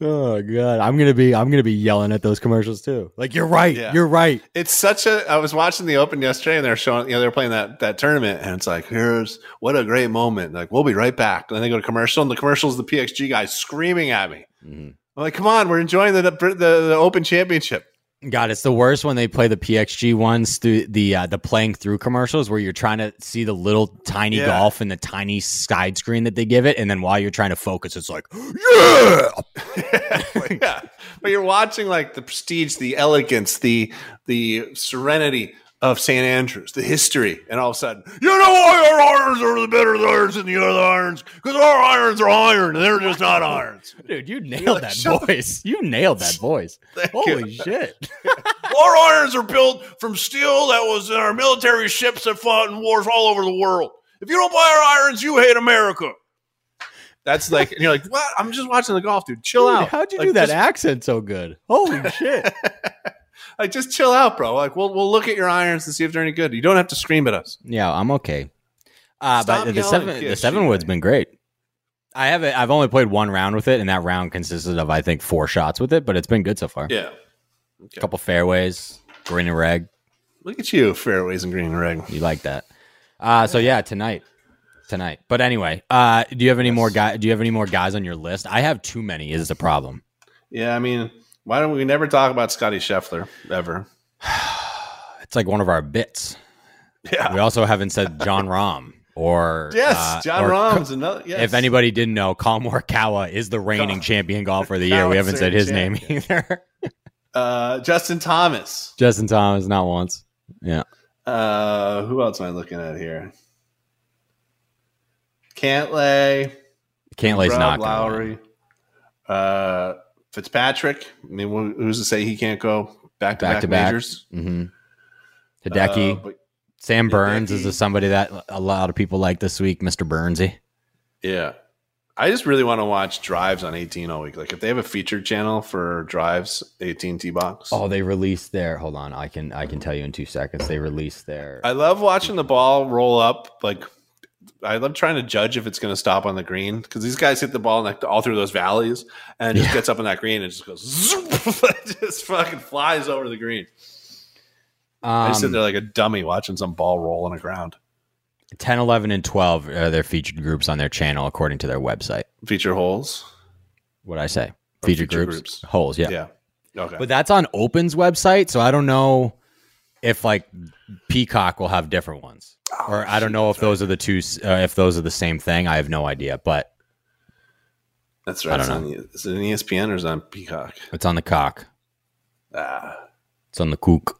Oh god, I'm gonna be I'm gonna be yelling at those commercials too. Like you're right, Yeah. you're right. It's such a. I was watching the Open yesterday, and they're showing. You know, they're playing that that tournament, and it's like, here's what a great moment. Like, we'll be right back. And then they go to commercial, and the commercial is the PXG guy screaming at me. Mhm. I'm like, come on, we're enjoying the the, the Open Championship. God, it's the worst when they play the PXG ones through the uh, the playing through commercials where you're trying to see the little tiny Yeah. golf and the tiny side screen that they give it, and then while you're trying to focus, it's like, yeah, But yeah, but you're watching like the prestige, the elegance, the the serenity of St. Andrews, the history, and all of a sudden, you know why our irons are the better irons than the other irons? Because our irons are iron, and they're just not irons. dude, you nailed like, that voice. You nailed that voice. Holy you. shit! Our irons are built from steel that was in our military ships that fought in wars all over the world. If you don't buy our irons, you hate America. That's like, and you're like, what? I'm just watching the golf, dude. Chill Dude, out. how'd you Like, do that just- accent so good? Holy shit! Like, just chill out, bro. Like, we'll we'll look at your irons and see if they're any good. You don't have to scream at us. Yeah, I'm okay. Uh, Stop but the yelling seven the seven wood's been great. I haven't. I've only played one round with it, and that round consisted of I think four shots with it, but it's been good so far. Yeah. A couple fairways, green and reg. Look at you, fairways and green and red. You like that? Uh, so yeah, tonight, tonight. But anyway, uh, do you have any more guy? Do you have any more guys on your list? I have too many. Is the problem? Yeah, I mean, why don't we never talk about Scottie Scheffler ever? It's like one of our bits. Yeah. We also haven't said Jon Rahm or Yes, uh, Jon or- Rahm's another. Yes. If anybody didn't know, Collin Morikawa is the reigning Collin- champion golfer of the year. We haven't said his name either. uh, Justin Thomas. Justin Thomas, not once. Yeah. Uh, who else am I looking at here? Cantlay, Cantlay's Rob not gonna win. Lowry, uh, Fitzpatrick. I mean, who's to say he can't go back to back majors? Mm-hmm. Hideki. Uh, but Sam Burns Hideki. is a, somebody that a lot of people like this week, Mr. Burnsy. yeah, I just really want to watch drives on 18 all week. Like if they have a featured channel for drives, 18 T box. Oh, they released their hold on, I can I can tell you in two seconds. They released their I love watching the ball roll up. Like I love trying to judge if it's going to stop on the green because these guys hit the ball like all through those valleys and it just gets up on that green and just goes zoom, just fucking flies over the green. I sit um, there like a dummy watching some ball roll on the ground. 10, 11, and 12 are their featured groups on their channel according to their website. Feature holes. What I say? Featured feature groups? groups. Holes, yeah. Yeah. Okay. But that's on Open's website, so I don't know if like Peacock will have different ones. or I don't know if those are the two uh, if those are the same thing. I have no idea, but that's right. I don't It's on the- Is it an ESPN or is it on Peacock? it's on the cock. Ah, It's on the kook.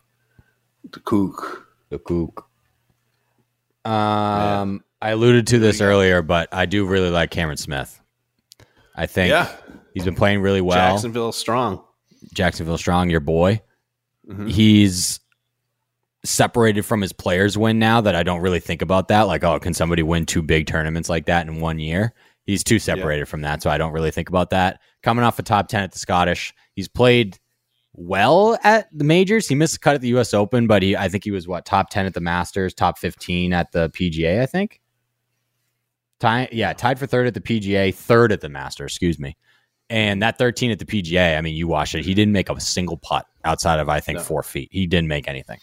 the kook. The kook. Um, I alluded to this earlier, but I do really like Cameron Smith. I think Yeah. he's been playing really well. Jacksonville strong. Jacksonville Strong, your boy. Mhm. He's separated from his players win now that I don't really think about that. Like, oh, can somebody win two big tournaments like that in one year? He's too separated from that, so I don't really think about that. Coming off a top 10 at the Scottish, he's played well at the majors. He missed a cut at the U.S. Open, but he I think he was what top ten at the Masters, top fifteen at the PGA. I think. Tie, yeah, tied for third at the PGA, third at the Masters. Excuse me. And that 13 at the PGA, I mean, you watch it. He didn't make a single putt outside of I think No. four feet. He didn't make anything.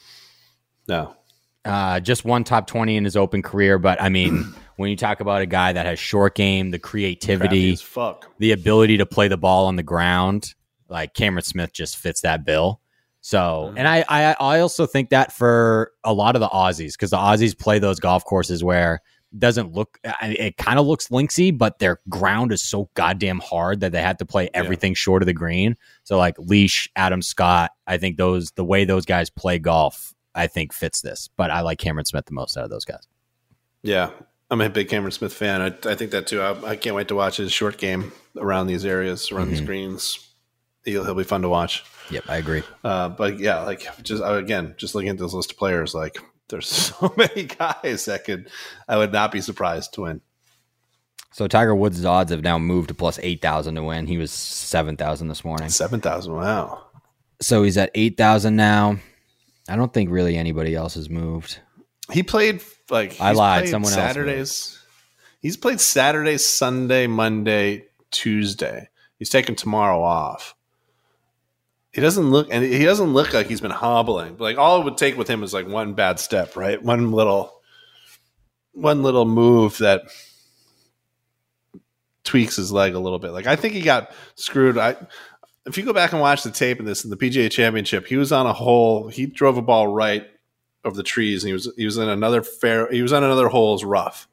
No. Uh, just one top 20 in his open career, but I mean, when you talk about a guy that has short game, the creativity, as fuck. the ability to play the ball on the ground, like Cameron Smith just fits that bill. So, Mhm. and I, I, I also think that for a lot of the Aussies, because the Aussies play those golf courses where it doesn't look, it kind of looks linksy, but their ground is so goddamn hard that they have to play Yeah. everything short of the green. So, like Leash, Adam Scott, I think those, the way those guys play golf, I think fits this. But I like Cameron Smith the most out of those guys. Yeah. I'm a big Cameron Smith fan. I, I think that too. I, I can't wait to watch his short game around these areas, around these Mhm. greens. He'll, he'll be fun to watch. Yep, I agree. Uh, but yeah, like just again, just looking at this list of players, like there's so many guys that could, I would not be surprised to win. So Tiger Woods' odds have now moved to plus eight thousand to win. He was seven thousand this morning. Seven thousand. Wow. So he's at eight thousand now. I don't think really anybody else has moved. He played like I lied. Someone else. Saturdays. He's played Saturday, Sunday, Monday, Tuesday. He's taking tomorrow off. He doesn't look, and he doesn't look like he's been hobbling. Like all it would take with him is like one bad step, right? One little, one little move that tweaks his leg a little bit. Like I think he got screwed. I if you go back and watch the tape in this in the PGA Championship, he was on a hole. He drove a ball right of the trees, and he was he was in another fair. He was on another hole's rough,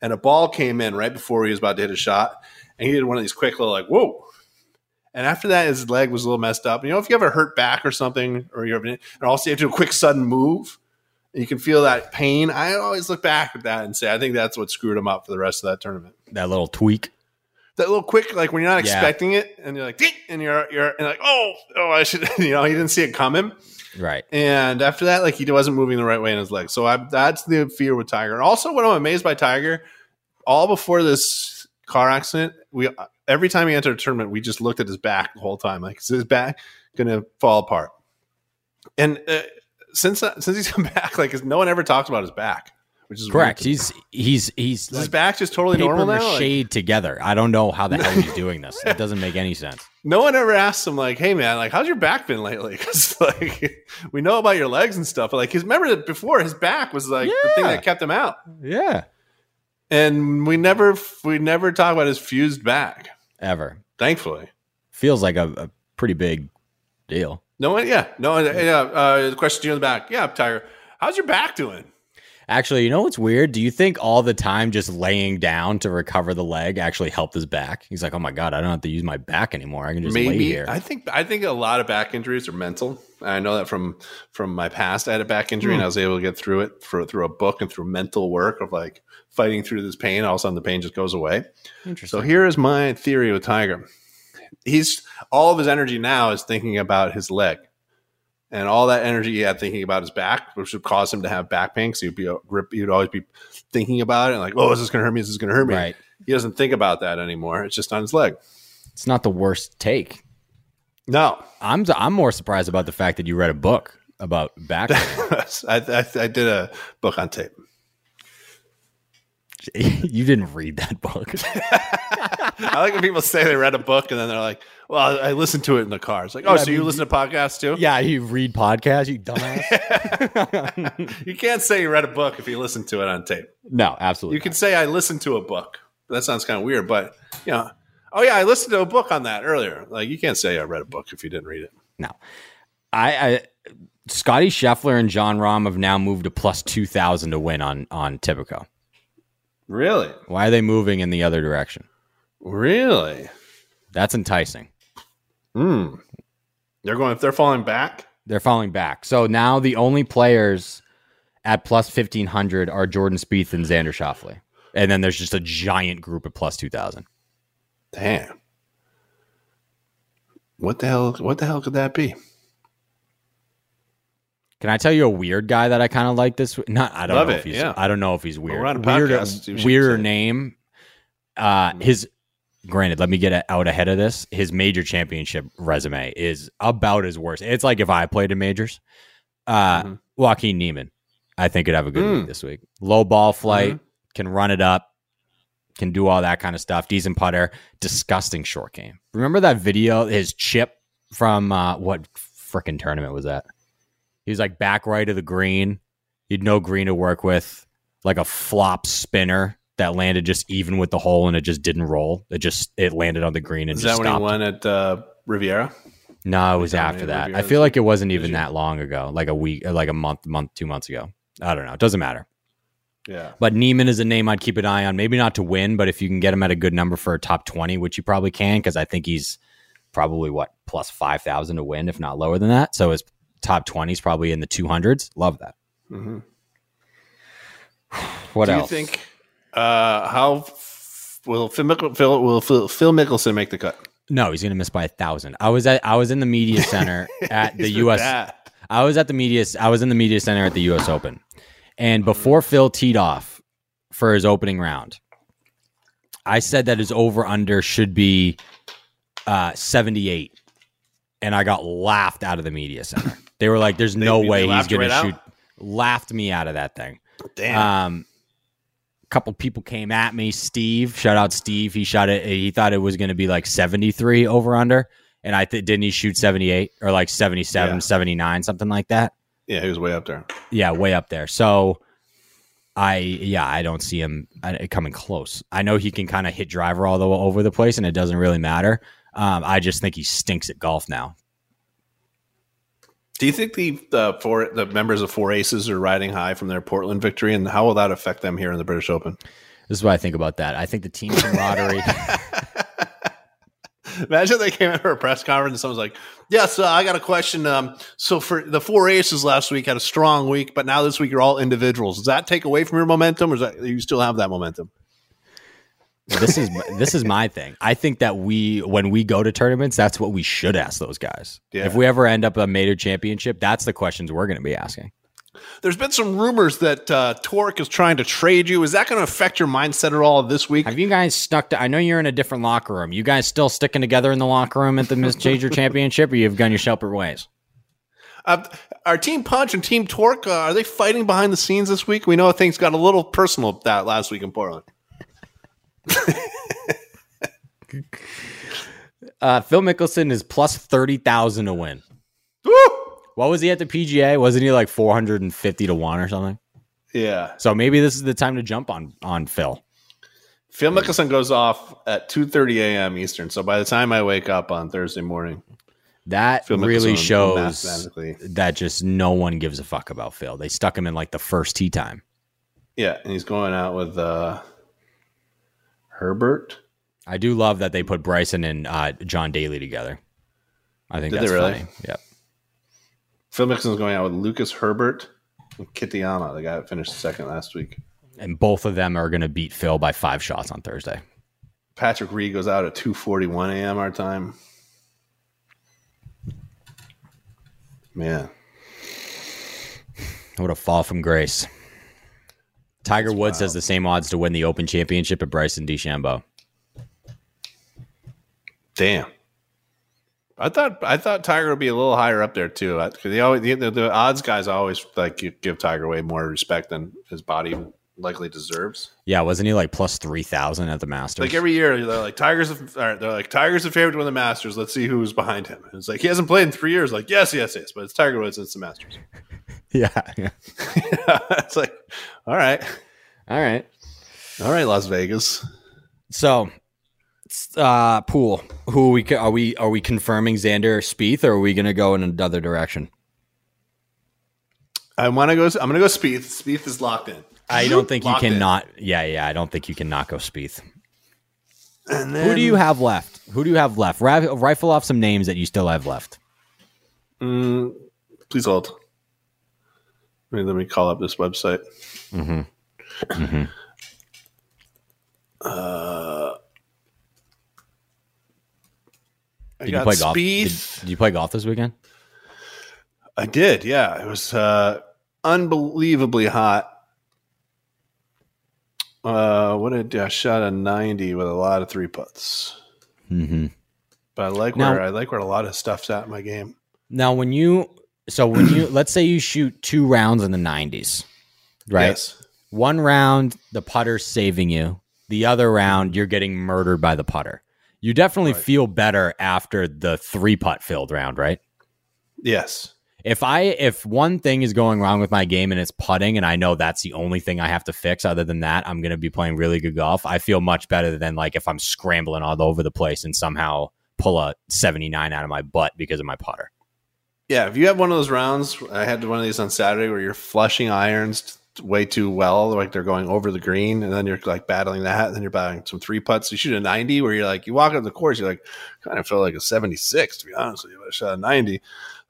and a ball came in right before he was about to hit a shot, and he did one of these quick little like whoa. And after that, his leg was a little messed up. You know, if you ever hurt back or something, or you're and also you have to do a quick sudden move, you can feel that pain. I always look back at that and say, I think that's what screwed him up for the rest of that tournament That little tweak. That little quick, like when you're not Yeah. expecting it, and you're like, "Ding," and you're you're and like, oh, oh, I should, you know, he didn't see it coming. Right. And after that, like he wasn't moving the right way in his leg. So I, that's the fear with Tiger. And also, what I'm amazed by Tiger, all before this car accident, we every time he entered a tournament, we just looked at his back the whole time. Like, is his back gonna fall apart? And uh, since since he's come back, like no one ever talks about his back, which is Correct. He's he's he's is his like back just totally normal now. Like, together. I don't know how the hell he's doing this. It doesn't make any sense. no one ever asks him like, "Hey man, like how's your back been lately?" Because like we know about your legs and stuff. But like, his remember that before his back was like the thing that kept him out, Yeah. and we never we never talk about his fused back. Ever. Thankfully, Feels like a, a pretty big deal. no one. Yeah, no one. Yeah. Uh, the question to you in the back. Yeah, Tiger, how's your back doing? Actually, you know what's weird? Do you think all the time just laying down to recover the leg actually helped his back? He's like, oh my god, I don't have to use my back anymore. I can just lay Maybe here. I think I think a lot of back injuries are mental. I know that from from my past. I had a back injury and hmm. I was able to get through it for, through a book and through mental work of like fighting through this pain. All of a sudden, the pain just goes away. Interesting. So here is my theory with Tiger. He's all of his energy now is thinking about his leg, and all that energy he had thinking about his back, which would cause him to have back pain. So he'd be a grip. He'd always be thinking about it, and like, oh, is this going to hurt me? Is this going to hurt me? right. He doesn't think about that anymore. It's just on his leg. It's not the worst take. No, I'm I'm more surprised about the fact that you read a book about back. I, I, I did a book on tape. you didn't read that book. I like when people say they read a book and then they're like, "Well, I listened to it in the car." It's like, "Oh, Yeah, I so you listen to podcasts too?" yeah, you read podcasts, you dumbass. you can't say you read a book if you listen to it on tape. no, absolutely. You can say I listened to a book. That sounds kind of weird, but you know, oh yeah, I listened to a book on that earlier. Like you can't say I read a book if you didn't read it. No. I, I Scottie Scheffler and Jon Rahm have now moved to plus two thousand to win on on Tipico. Really, Why are they moving in the other direction? really. That's enticing. Hmm. They're going if they're falling back. They're falling back. So now the only players at plus fifteen hundred are Jordan Spieth and Xander Schauffele. And then there's just a giant group at plus two thousand. Damn. What the hell? What the hell could that be? Can I tell you a weird guy that I kind of like this? Not I don't Love know it, if he's yeah. I don't know if he's weird. we're on a weirder podcast, weirder say. name. Uh his granted, let me get out ahead of this. His major championship resume is about as worse. It's like if I played in majors. Uh, Mhm. Joaquin Niemann, I think could have a good Mm. week this week. Low ball flight, Mhm. can run it up, can do all that kind of stuff. Decent putter, disgusting short game. Remember that video? His chip from uh, what freaking tournament was that? He was like back right of the green. He'd no green to work with, like a flop spinner that landed just even with the hole and it just didn't roll. It just it landed on the green and Is just that when stopped. he won at uh, Riviera? No, it was after that. I feel like it wasn't even that long ago, like a week, like a month, month, two months ago. I don't know. It doesn't matter. Yeah. But Niemann is a name I'd keep an eye on. Maybe not to win, but if you can get him at a good number for a top twenty, which you probably can, because I think he's probably what plus five thousand to win, if not lower than that. So his top 20s, probably in the two hundreds. Love that. hmm What Do else? you think? Uh, how f- will Phil, Mickle- Phil will Phil, Phil Mickelson make the cut? No, he's gonna miss by a thousand. I was at I was in the media center at the U.S. I was at the media. I was in the media center at the U.S. Open, and before Phil teed off for his opening round, I said that his over under should be uh, seventy eight, and I got laughed out of the media center. They were like, "There's no they way he's going right to out? shoot." Laughed me out of that thing. Damn. Um, a couple people came at me. Steve, shout out Steve. He shot it. He thought it was going to be like 73 over under. And I th- didn't he shoot 78 or like 77, Yeah. 79, something like that. yeah, he was way up there. Yeah, way up there. So I, yeah, I don't see him uh, coming close. I know he can kind of hit driver all the, over the place and it doesn't really matter. Um, I just think he stinks at golf now. Do you think the the four the members of Four Aces are riding high from their Portland victory, and how will that affect them here in the British Open? This is what I think about that. I think the team camaraderie. Imagine they came in for a press conference and someone's like, "Yes, uh, I got a question. Um, so for the Four Aces last week had a strong week, but now this week you're all individuals. Does that take away from your momentum, or is that you still have that momentum?" This is this is my thing. I think that we when we go to tournaments, that's what we should ask those guys. Yeah. If we ever end up a major championship, that's the questions we're going to be asking. There's been some rumors that uh, Torque is trying to trade you. Is that going to affect your mindset at all this week? Have you guys stuck to? I know you're in a different locker room. You guys still sticking together in the locker room at the Miss Major Championship, or you've gone your separate ways? Uh, are Team Punch and Team Torque uh, are they fighting behind the scenes this week? We know things got a little personal that last week in Portland. Uh, Phil Mickelson is plus thirty thousand to win. Woo! What was he at the PGA? Wasn't he like four hundred and fifty to one or something? Yeah, So maybe this is the time to jump on on Phil. Phil Mickelson goes off at 2:30 a.m. Eastern. So by the time I wake up on Thursday morning, That Phil really Mickelson shows that just no one gives a fuck about Phil. They stuck him in like the first tee time. yeah, and he's going out with uh, Herbert. I do love that they put Bryson and uh, John Daly together. I think Did that's they really? funny. Yep. Phil Mickelson's going out with Lucas Herbert and Kitayama, the guy that finished second last week. And both of them are going to beat Phil by five shots on Thursday. Patrick Reed goes out at 2:41 a.m. our time. Man, What a fall from grace. Tiger That's Woods wild. has the same odds to win the Open Championship at Bryson DeChambeau. damn. I thought I thought Tiger would be a little higher up there too. Because the, always- the, the, the odds guys always like give- give Tiger way more respect than his body likely deserves. Yeah, wasn't he like plus three thousand at the Masters? Like every year, they're like Tigers. All right, they're like Tigers the favorite to win the Masters. Let's see who's behind him. And it's like he hasn't played in three years. Like yes, yes, yes, but it's Tiger Woods. It's the Masters. yeah, yeah. it's like all right, All right. all right, Las Vegas. So, uh, pool. Who are we? Are we are we confirming Xander Spieth, or are we going to go in another direction? I want to go. I'm going to go Spieth. Spieth is locked in. I don't think you cannot. Yeah, yeah. I don't think you can not go Spieth. And then, Who do you have left? Who do you have left? Ri- Rifle off some names that you still have left. Mm, please hold. Let me, let me call up this website. Mm-hmm. Mm-hmm. Uh, I Did you got play golf? Did, did you play golf this weekend? I did. Yeah, it was uh, unbelievably hot. Uh, what did I shot a ninety with a lot of three putts. Mm-hmm. But I like Now- where I like where a lot of stuff's at in my game. Now, when you so when you let's say you shoot two rounds in the 90s, right? Yes. One round the putter's saving you. The other round you're getting murdered by the putter. You definitely Right. feel better after the three putt filled round, right? Yes. If I if one thing is going wrong with my game and it's putting and I know that's the only thing I have to fix other than that I'm going to be playing really good golf, I feel much better than like if I'm scrambling all over the place and somehow pull a 79 out of my butt because of my putter. Yeah, if you have one of those rounds, I had one of these on Saturday where you're flushing irons way too well, like they're going over the green, and then you're like battling that, and then you're battling some three putts. You shoot a 90 where you're like, you walk up the course, you're like, kind of feel like a 76 to be honest with you. But I shot a 90.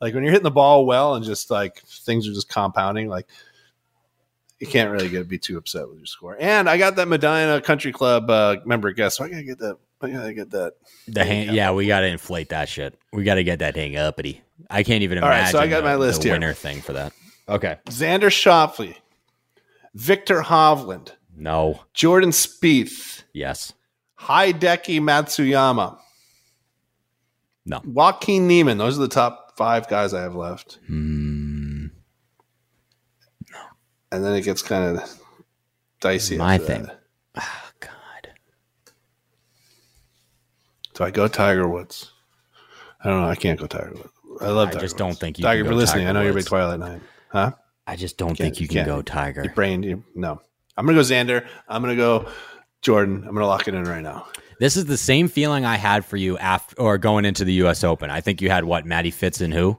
Like when you're hitting the ball well and just like things are just compounding, like you can't really get be too upset with your score. And I got that Medinah Country Club uh, member guest, so I gotta get that. I gotta get that. The hang, yeah, we got to inflate that shit. We got to get that hang uppity. I can't even All imagine. right, so I got the, my list the here. winner thing for that. Okay, Xander Schauffele, Viktor Hovland, no, Jordan Spieth. yes, Hideki Matsuyama, no. Joaquin Niemann. Those are the top five guys I have left. Hmm. And then it gets kind of dicey. My thing. Oh, God, So I go Tiger Woods. I don't know. I can't go Tiger Woods. I love I Tiger just don't think you Tiger, can go you're listening. Tiger I know you're a big Twilight Night. Huh? I just don't Can't- think you you can can't. go Tiger. Your brain. You, no. I'm going to go Xander. I'm going to go Jordan. I'm going to lock it in right now. This is the same feeling I had for you after or going into the U.S. Open. I think you had what Matty Fitz and who,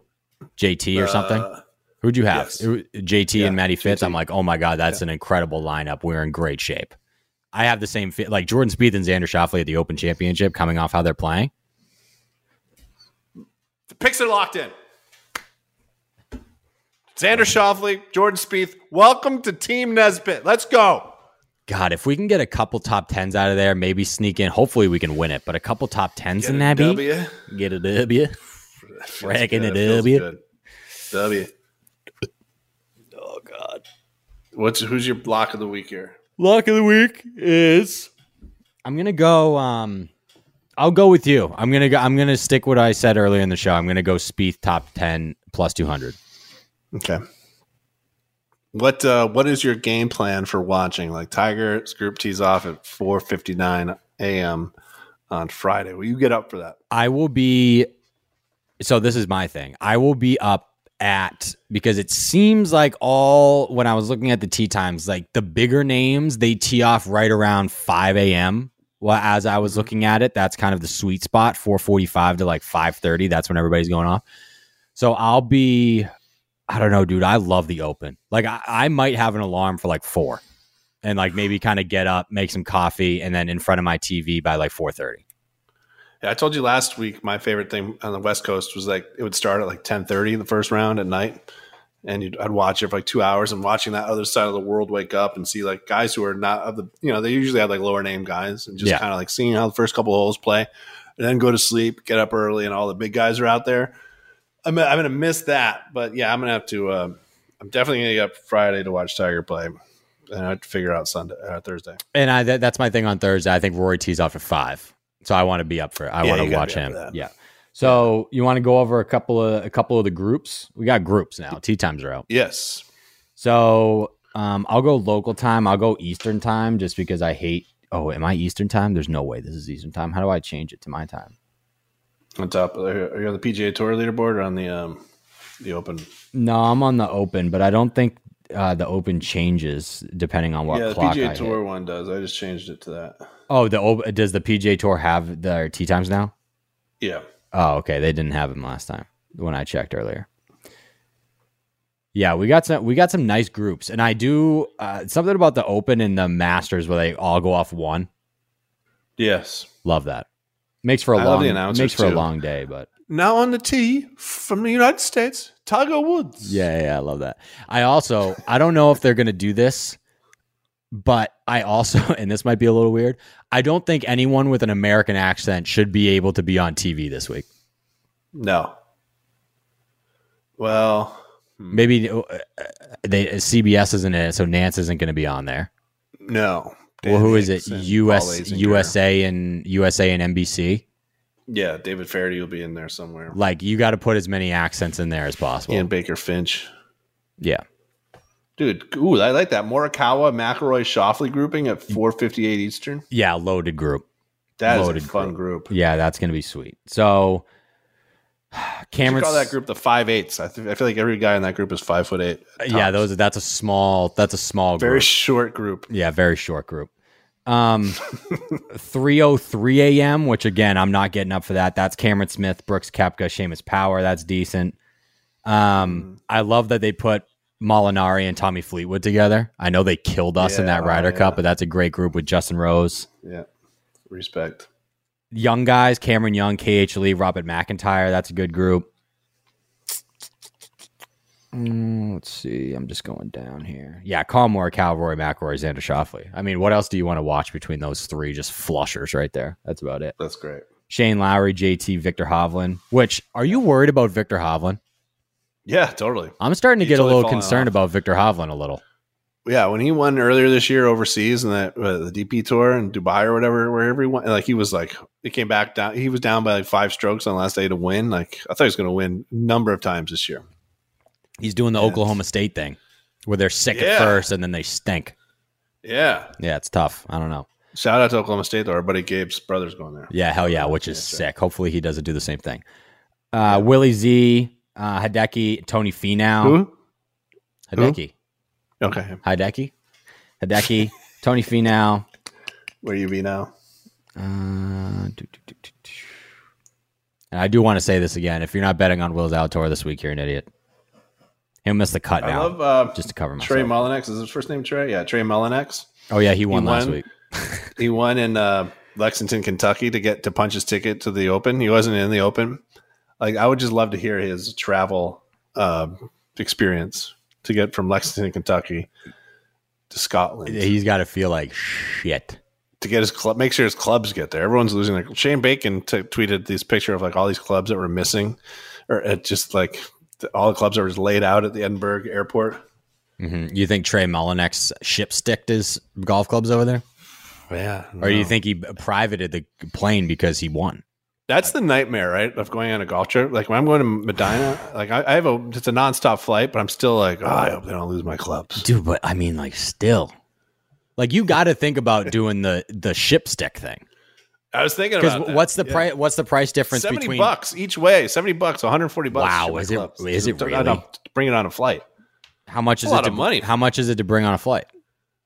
JT or something. Uh, Who'd you have? yes. JT Yeah, and Matty Fitz. JT. I'm like, oh my god, that's an incredible lineup. We're in great shape. I have the same fit. Like Jordan Spieth and Xander Schauffele at the Open Championship, coming off how they're playing. the picks are locked in. Xander Schauffele, Jordan Spieth. Welcome to Team Nesbitt. Let's go. God, if we can get a couple top tens out of there, maybe sneak in. Hopefully, we can win it. But a couple top tens Get in that beat, W. get a W. Feels Fracking good. a It feels good. W. Oh God. What's who's your block of the week here? Lock of the week is. I'm gonna go. Um, I'll go with you. I'm gonna go. I'm gonna stick what I said earlier in the show. I'm gonna go Spieth top ten plus two hundred. Okay. What uh, what is your game plan for watching? Like Tiger's group tees off at four fifty nine a.m. on Friday. Will you get up for that? I will be. So this is my thing. I will be up at because it seems like all when I was looking at the tee times, like the bigger names they tee off right around five a.m. Well, as I was looking at it, that's kind of the sweet spot, four forty-five to like five thirty. That's when everybody's going off. So I'll be. I don't know, dude. I love the open. Like I, I might have an alarm for like four, and like maybe kind of get up, make some coffee, and then in front of my TV by like four thirty. Yeah, I told you last week. My favorite thing on the West Coast was like it would start at like ten thirty the first round at night, and you'd, I'd watch it for like two hours. And watching that other side of the world wake up and see like guys who are not of the you know they usually have like lower name guys and just Yeah. kind of like seeing how the first couple of holes play, and then go to sleep, get up early, and all the big guys are out there. I'm I'm gonna miss that, but yeah, I'm gonna have to. Uh, I'm definitely gonna get up Friday to watch Tiger play, and I have to figure out Sunday uh, Thursday. And I that, that's my thing on Thursday. I think Rory tees off at five, so I want to be up for. it. I Yeah, want to watch him. Yeah. So you want to go over a couple of a couple of the groups? We got groups now. Tee times are out. Yes, So um, I'll go local time. I'll go Eastern time just because I hate. Oh, am I Eastern time? There's no way this is Eastern time. How do I change it to my time? On top. Are you on the PGA Tour leaderboard or on the um the Open? No, I'm on the Open, but I don't think uh, the Open changes depending on what yeah, the clock PGA I Tour hit. one does. I just changed it to that. Oh, the Op- does the PGA Tour have their tee times now? Yeah. Oh, okay. They didn't have them last time when I checked earlier. Yeah, we got some we got some nice groups, and I do uh, something about the Open and the Masters where they all go off one. Yes. Love that. Makes for a I love long makes for a long day, but Now on the tee from the United States, Tiger Woods. yeah, yeah, I love that. I also I don't know if they're gonna do this, but I also and this might be a little weird. I don't think anyone with an American accent should be able to be on TV this week. No. Well, hmm. Maybe uh, uh they uh, CBS isn't it, so Nance isn't going to be on there. no. Well, who is it? And US, USA, and USA and NBC. Yeah, David Feherty will be in there somewhere. Like you got to put as many accents in there as possible. Ian Baker Finch. yeah. Dude, ooh, I like that Morikawa McIlroy Schauffele grouping at 458 Eastern. Yeah, loaded group. That is Loaded a fun group. Yeah, that's gonna be sweet. So Cameron, call that group the five eights. I, th- I feel like every guy in that group is five foot eight. yeah, those that's a small that's a small group. very group. short group. yeah, very short group. Um, three oh three a.m. Which again, I'm not getting up for that. That's Cameron Smith, Brooks Koepka, Seamus Power. That's decent. Um, I love that they put Molinari and Tommy Fleetwood together. I know they killed us in that Ryder yeah. Cup, but that's a great group with Justin Rose. Yeah, respect. Young guys, Cameron Young, KH Lee, Robert McIntyre. That's a good group. Mm, let's see. I'm just going down here. Yeah, Collin Morikawa, Rory McIlroy, Xander Schauffele. I mean, what else do you want to watch between those three? Just flushers right there. That's about it. That's great. Shane Lowry, JT, Viktor Hovland. Which are you worried about Viktor Hovland? Yeah, totally. I'm starting to He's get totally a little concerned off. about Viktor Hovland a little. Yeah, when he won earlier this year overseas in that uh, the DP tour in Dubai or whatever, wherever he went, like he was like he came back down. He was down by like five strokes on the last day to win. Like I thought he was going to win a number of times this year. He's doing the Yeah. Oklahoma State thing, where they're sick Yeah. at first and then they stink. Yeah, Yeah, it's tough. I don't know. shout out to Oklahoma State though. Our buddy Gabe's brother's going there. Yeah, hell yeah, which is Yeah, sick. Hopefully he doesn't do the same thing. Uh, Willie Z, uh, Hideki, Tony Finau. Who? Hideki. Okay, Hideki. Hideki, Tony Finau. where you be now? Uh, do, do, do, do, do. And I do want to say this again. If you're not betting on Will Zalatoris this week, you're an idiot. He'll miss the cut I now love uh, just to cover myself. Trey Mullinax. Is his first name Trey? Yeah, Trey Mullinax. oh, yeah, he won last won. week. He won in uh, Lexington, Kentucky, to get to punch his ticket to the Open. He wasn't in the Open. Like I would just love to hear his travel uh, experience to get from Lexington, Kentucky to Scotland He's got to feel like shit. to get his club. Make sure his clubs get there. Everyone's losing their. Shane Bacon t- tweeted this picture of like all these clubs that were missing, or uh, just like the, all the clubs that were just laid out at the Edinburgh airport. hmm You think Trey Mullinax ship sticked his golf clubs over there? Yeah, Or do you think he privated the plane because he won? That's the nightmare, right? Of going on a golf trip. Like when I'm going to Medinah, like I, I have a it's a nonstop flight, but I'm still like, oh, I hope they don't lose my clubs. Dude, but I mean, like, still, like, you got to think about doing the the ship stick thing I was thinking about that. what's the Yeah. price? What's the price difference Seventy between? bucks each way. Seventy bucks, 140 bucks. Wow, is it- clubs. is it really? bring it on a flight? How much is A it? to, of money. How much is it to bring on a flight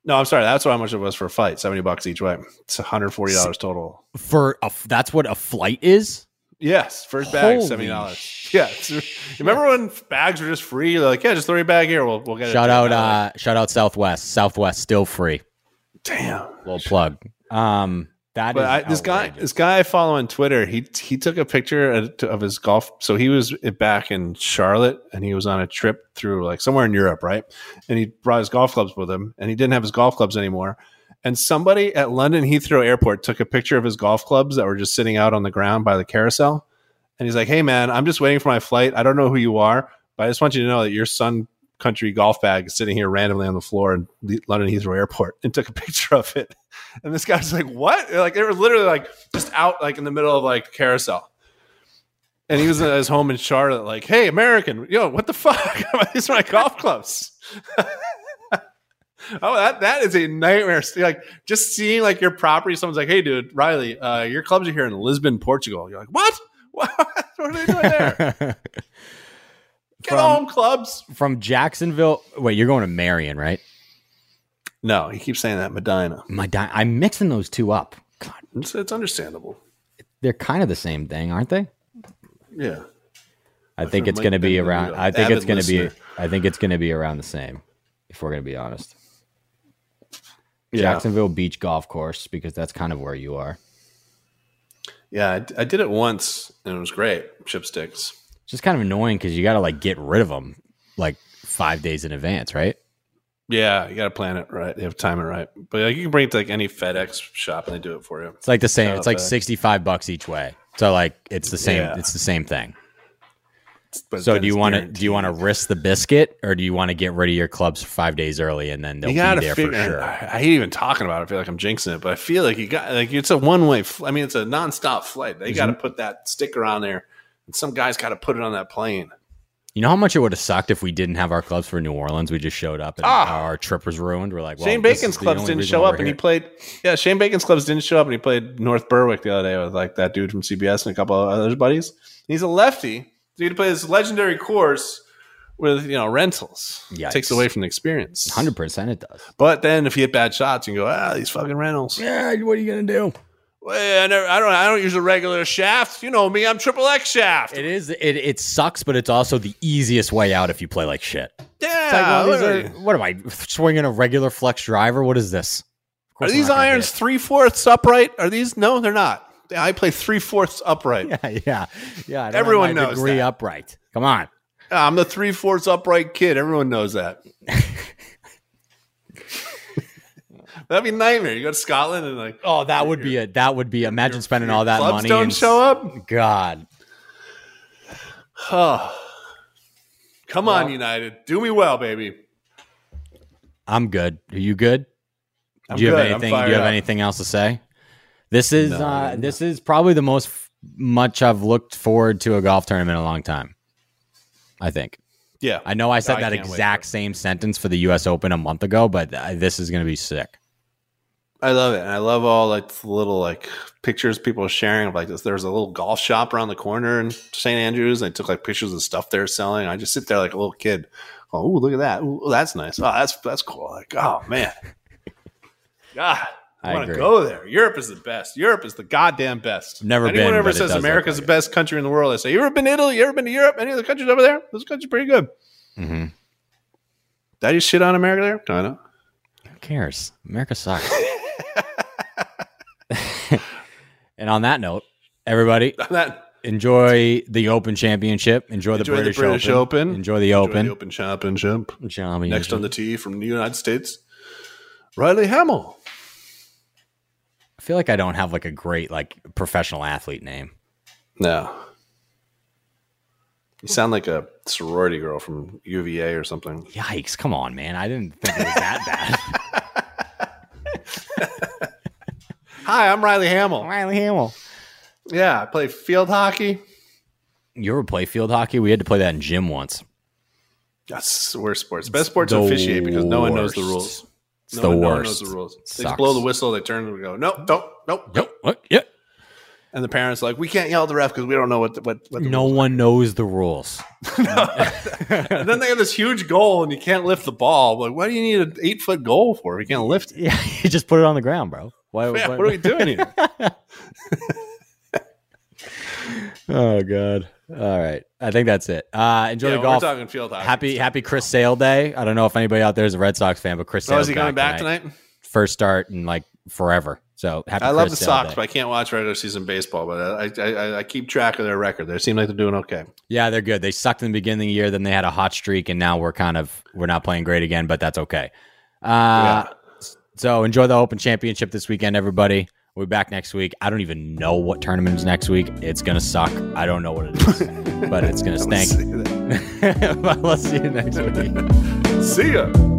No, I'm sorry. That's how much it was for a flight. Seventy bucks each way. It's 140 dollars total. for a? That's what a flight is. Yes, first bag Holy seventy dollars. Yeah, remember when bags were just free? They're like, yeah, just throw your bag here. We'll we'll get it. Shout out, uh, shout out Southwest. Southwest still free. damn. Little plug. Um, that But I, this guy, this guy I follow on Twitter, he he took a picture of his golf. So he was back in Charlotte, and he was on a trip through like somewhere in Europe, right? And he brought his golf clubs with him, and he didn't have his golf clubs anymore. And somebody at London Heathrow Airport took a picture of his golf clubs that were just sitting out on the ground by the carousel. And he's like, "Hey, man, I'm just waiting for my flight. I don't know who you are, but I just want you to know that your Sun Country golf bag is sitting here randomly on the floor in the London Heathrow Airport." And took a picture of it. And this guy's like, "What?" Like they were literally like just out like in the middle of like carousel. And he was at his home in Charlotte, like, "Hey, American, yo, what the fuck? These are my golf clubs." oh, that that is a nightmare. Like just seeing like your property, someone's like, "Hey, dude, Riley, uh, your clubs are here in Lisbon, Portugal." You're like, "What? What? what are they doing there? Get From- home, clubs." from Jacksonville. Wait, you're going to Merion, right? No, he keeps saying that Medinah. Medinah. I'm mixing those two up. God, It's, it's understandable. they're kind of the same thing, aren't they? Yeah. I My think it's going to be around. I think it's going to be. I think it's going to be around the same. If we're going to be honest, Yeah. Jacksonville Beach Golf Course because that's kind of where you are. Yeah, I, I did it once and it was great. Ship Sticks. It's just kind of annoying because you got to like get rid of them like five days in advance, right? Yeah, you got to plan it right. You have time it right. But like, you can bring it to like any FedEx shop and they do it for you. It's like the same. Shout It's like sixty five bucks each way. So like it's the same. Yeah. It's the same thing. but So do you want to do you want to risk the biscuit or do you want to get rid of your clubs five days early and then they'll You be there figure. for sure? I, I hate even talking about it. I feel like I'm jinxing it, but I feel like you got like it's a one way. Fl- I mean, it's a nonstop flight. They got to mm-hmm. put that sticker on there, and some guys got to put it on that plane. You know how much it would have sucked if we didn't have our clubs for New Orleans? We just showed up and Ah. our trip was ruined. We're like, well, Shane Bacon's clubs didn't show up, and he played. Yeah, Shane Bacon's clubs didn't show up, and he played North Berwick the other day with like that dude from CBS and a couple of other buddies. He's a lefty, so he to play this legendary course with you know rentals. Yeah, Takes away from the experience. Hundred percent, it does. But then if you hit bad shots, you can go, ah, these fucking rentals. Yeah, what are you gonna do? Well, I, never, I don't. I don't use a regular shaft. You know me. I'm triple X shaft. It is. It it sucks, but it's also the easiest way out if you play like shit. yeah. It's like, well, are, what am I swinging a regular flex driver? What is this? Are these irons three fourths upright? Are these? No, they're not. I play three fourths upright. Yeah, yeah, yeah. Everyone knows degree that. upright. Come on. I'm the three fourths upright kid. Everyone knows that. That'd be a nightmare. You go to Scotland and like Oh, that would be a that would be. Imagine spending all that clubs money. don't and- show up. God, Oh. Come on, United. Do me well, baby. I'm good. Are you good? I'm do you have good. I'm anything? Do you have up. anything else to say? This is No, uh, this is probably the most much I've looked forward to a golf tournament in a long time. I think. Yeah. I know I said I that exact same sentence for the U.S. Open a month ago, but uh, this is going to be sick. I love it. And I love all like the little like pictures people are sharing of like this. There's a little golf shop around the corner in St. Andrews. And I took like pictures of stuff they're selling. I just sit there like a little kid. Oh, look at that. Ooh, that's nice. Oh, that's that's cool. Like, oh man. God. I, want to go there. Europe is the best. Europe is the goddamn best. Never Anyone been, ever says America's like the best country in the world, I say, You ever been to Italy? You ever been to Europe? Any of the countries over there? Those countries are pretty good. Mm-hmm. Did I just shit on America there? I know. Who cares? America sucks. And on that note, everybody that enjoy the Open Championship. Enjoy, the, Enjoy the British, British Open. Open. Enjoy the Enjoy Open. the Open Championship. Championship. Next on the tee from the United States, Riley Hamill. I feel like I don't have like a great like professional athlete name. No. You sound like a sorority girl from UVA or something. Yikes! Come on, man. I didn't think it was that bad. Hi, I'm Riley Hamill. Riley Hamill. Yeah, I play field hockey. You ever play field hockey? We had to play that in gym once. That's the worst sports. Best sports the to officiate because no one knows the rules. It's no the one, no one worst. knows the rules. They just blow the whistle. They turn and go, nope, nope, nope. Yep. What? Yep. And the parents are like, we can't yell at the ref because we don't know what the, what, what the No rules one knows the rules. and then they have this huge goal and you can't lift the ball. Like, what do you need an eight foot goal for? if You can't lift it. Yeah, you just put it on the ground, bro. Why? Yeah, why- what are we doing here? Oh god. All right. I think that's it. Uh enjoy yeah, the we're golf. talking field hockey. Happy Happy Chris Sale Day. I don't know if anybody out there is a Red Sox fan, but Chris Oh, Sale is he coming back tonight? First start in like forever. So happy I love the Sale Sox, Day. but I can't watch regular season baseball. But I, I, I, I keep track of their record. They seem like they're doing okay. Yeah, they're good. They sucked in the beginning of the year, then they had a hot streak, and now we're kind of we're not playing great again, but that's okay. Uh, So enjoy the Open Championship this weekend, everybody. We'll be back next week. I don't even know what tournament is next week. It's gonna suck. I don't know what it is, but it's gonna stink. See but let's see you next week. See ya.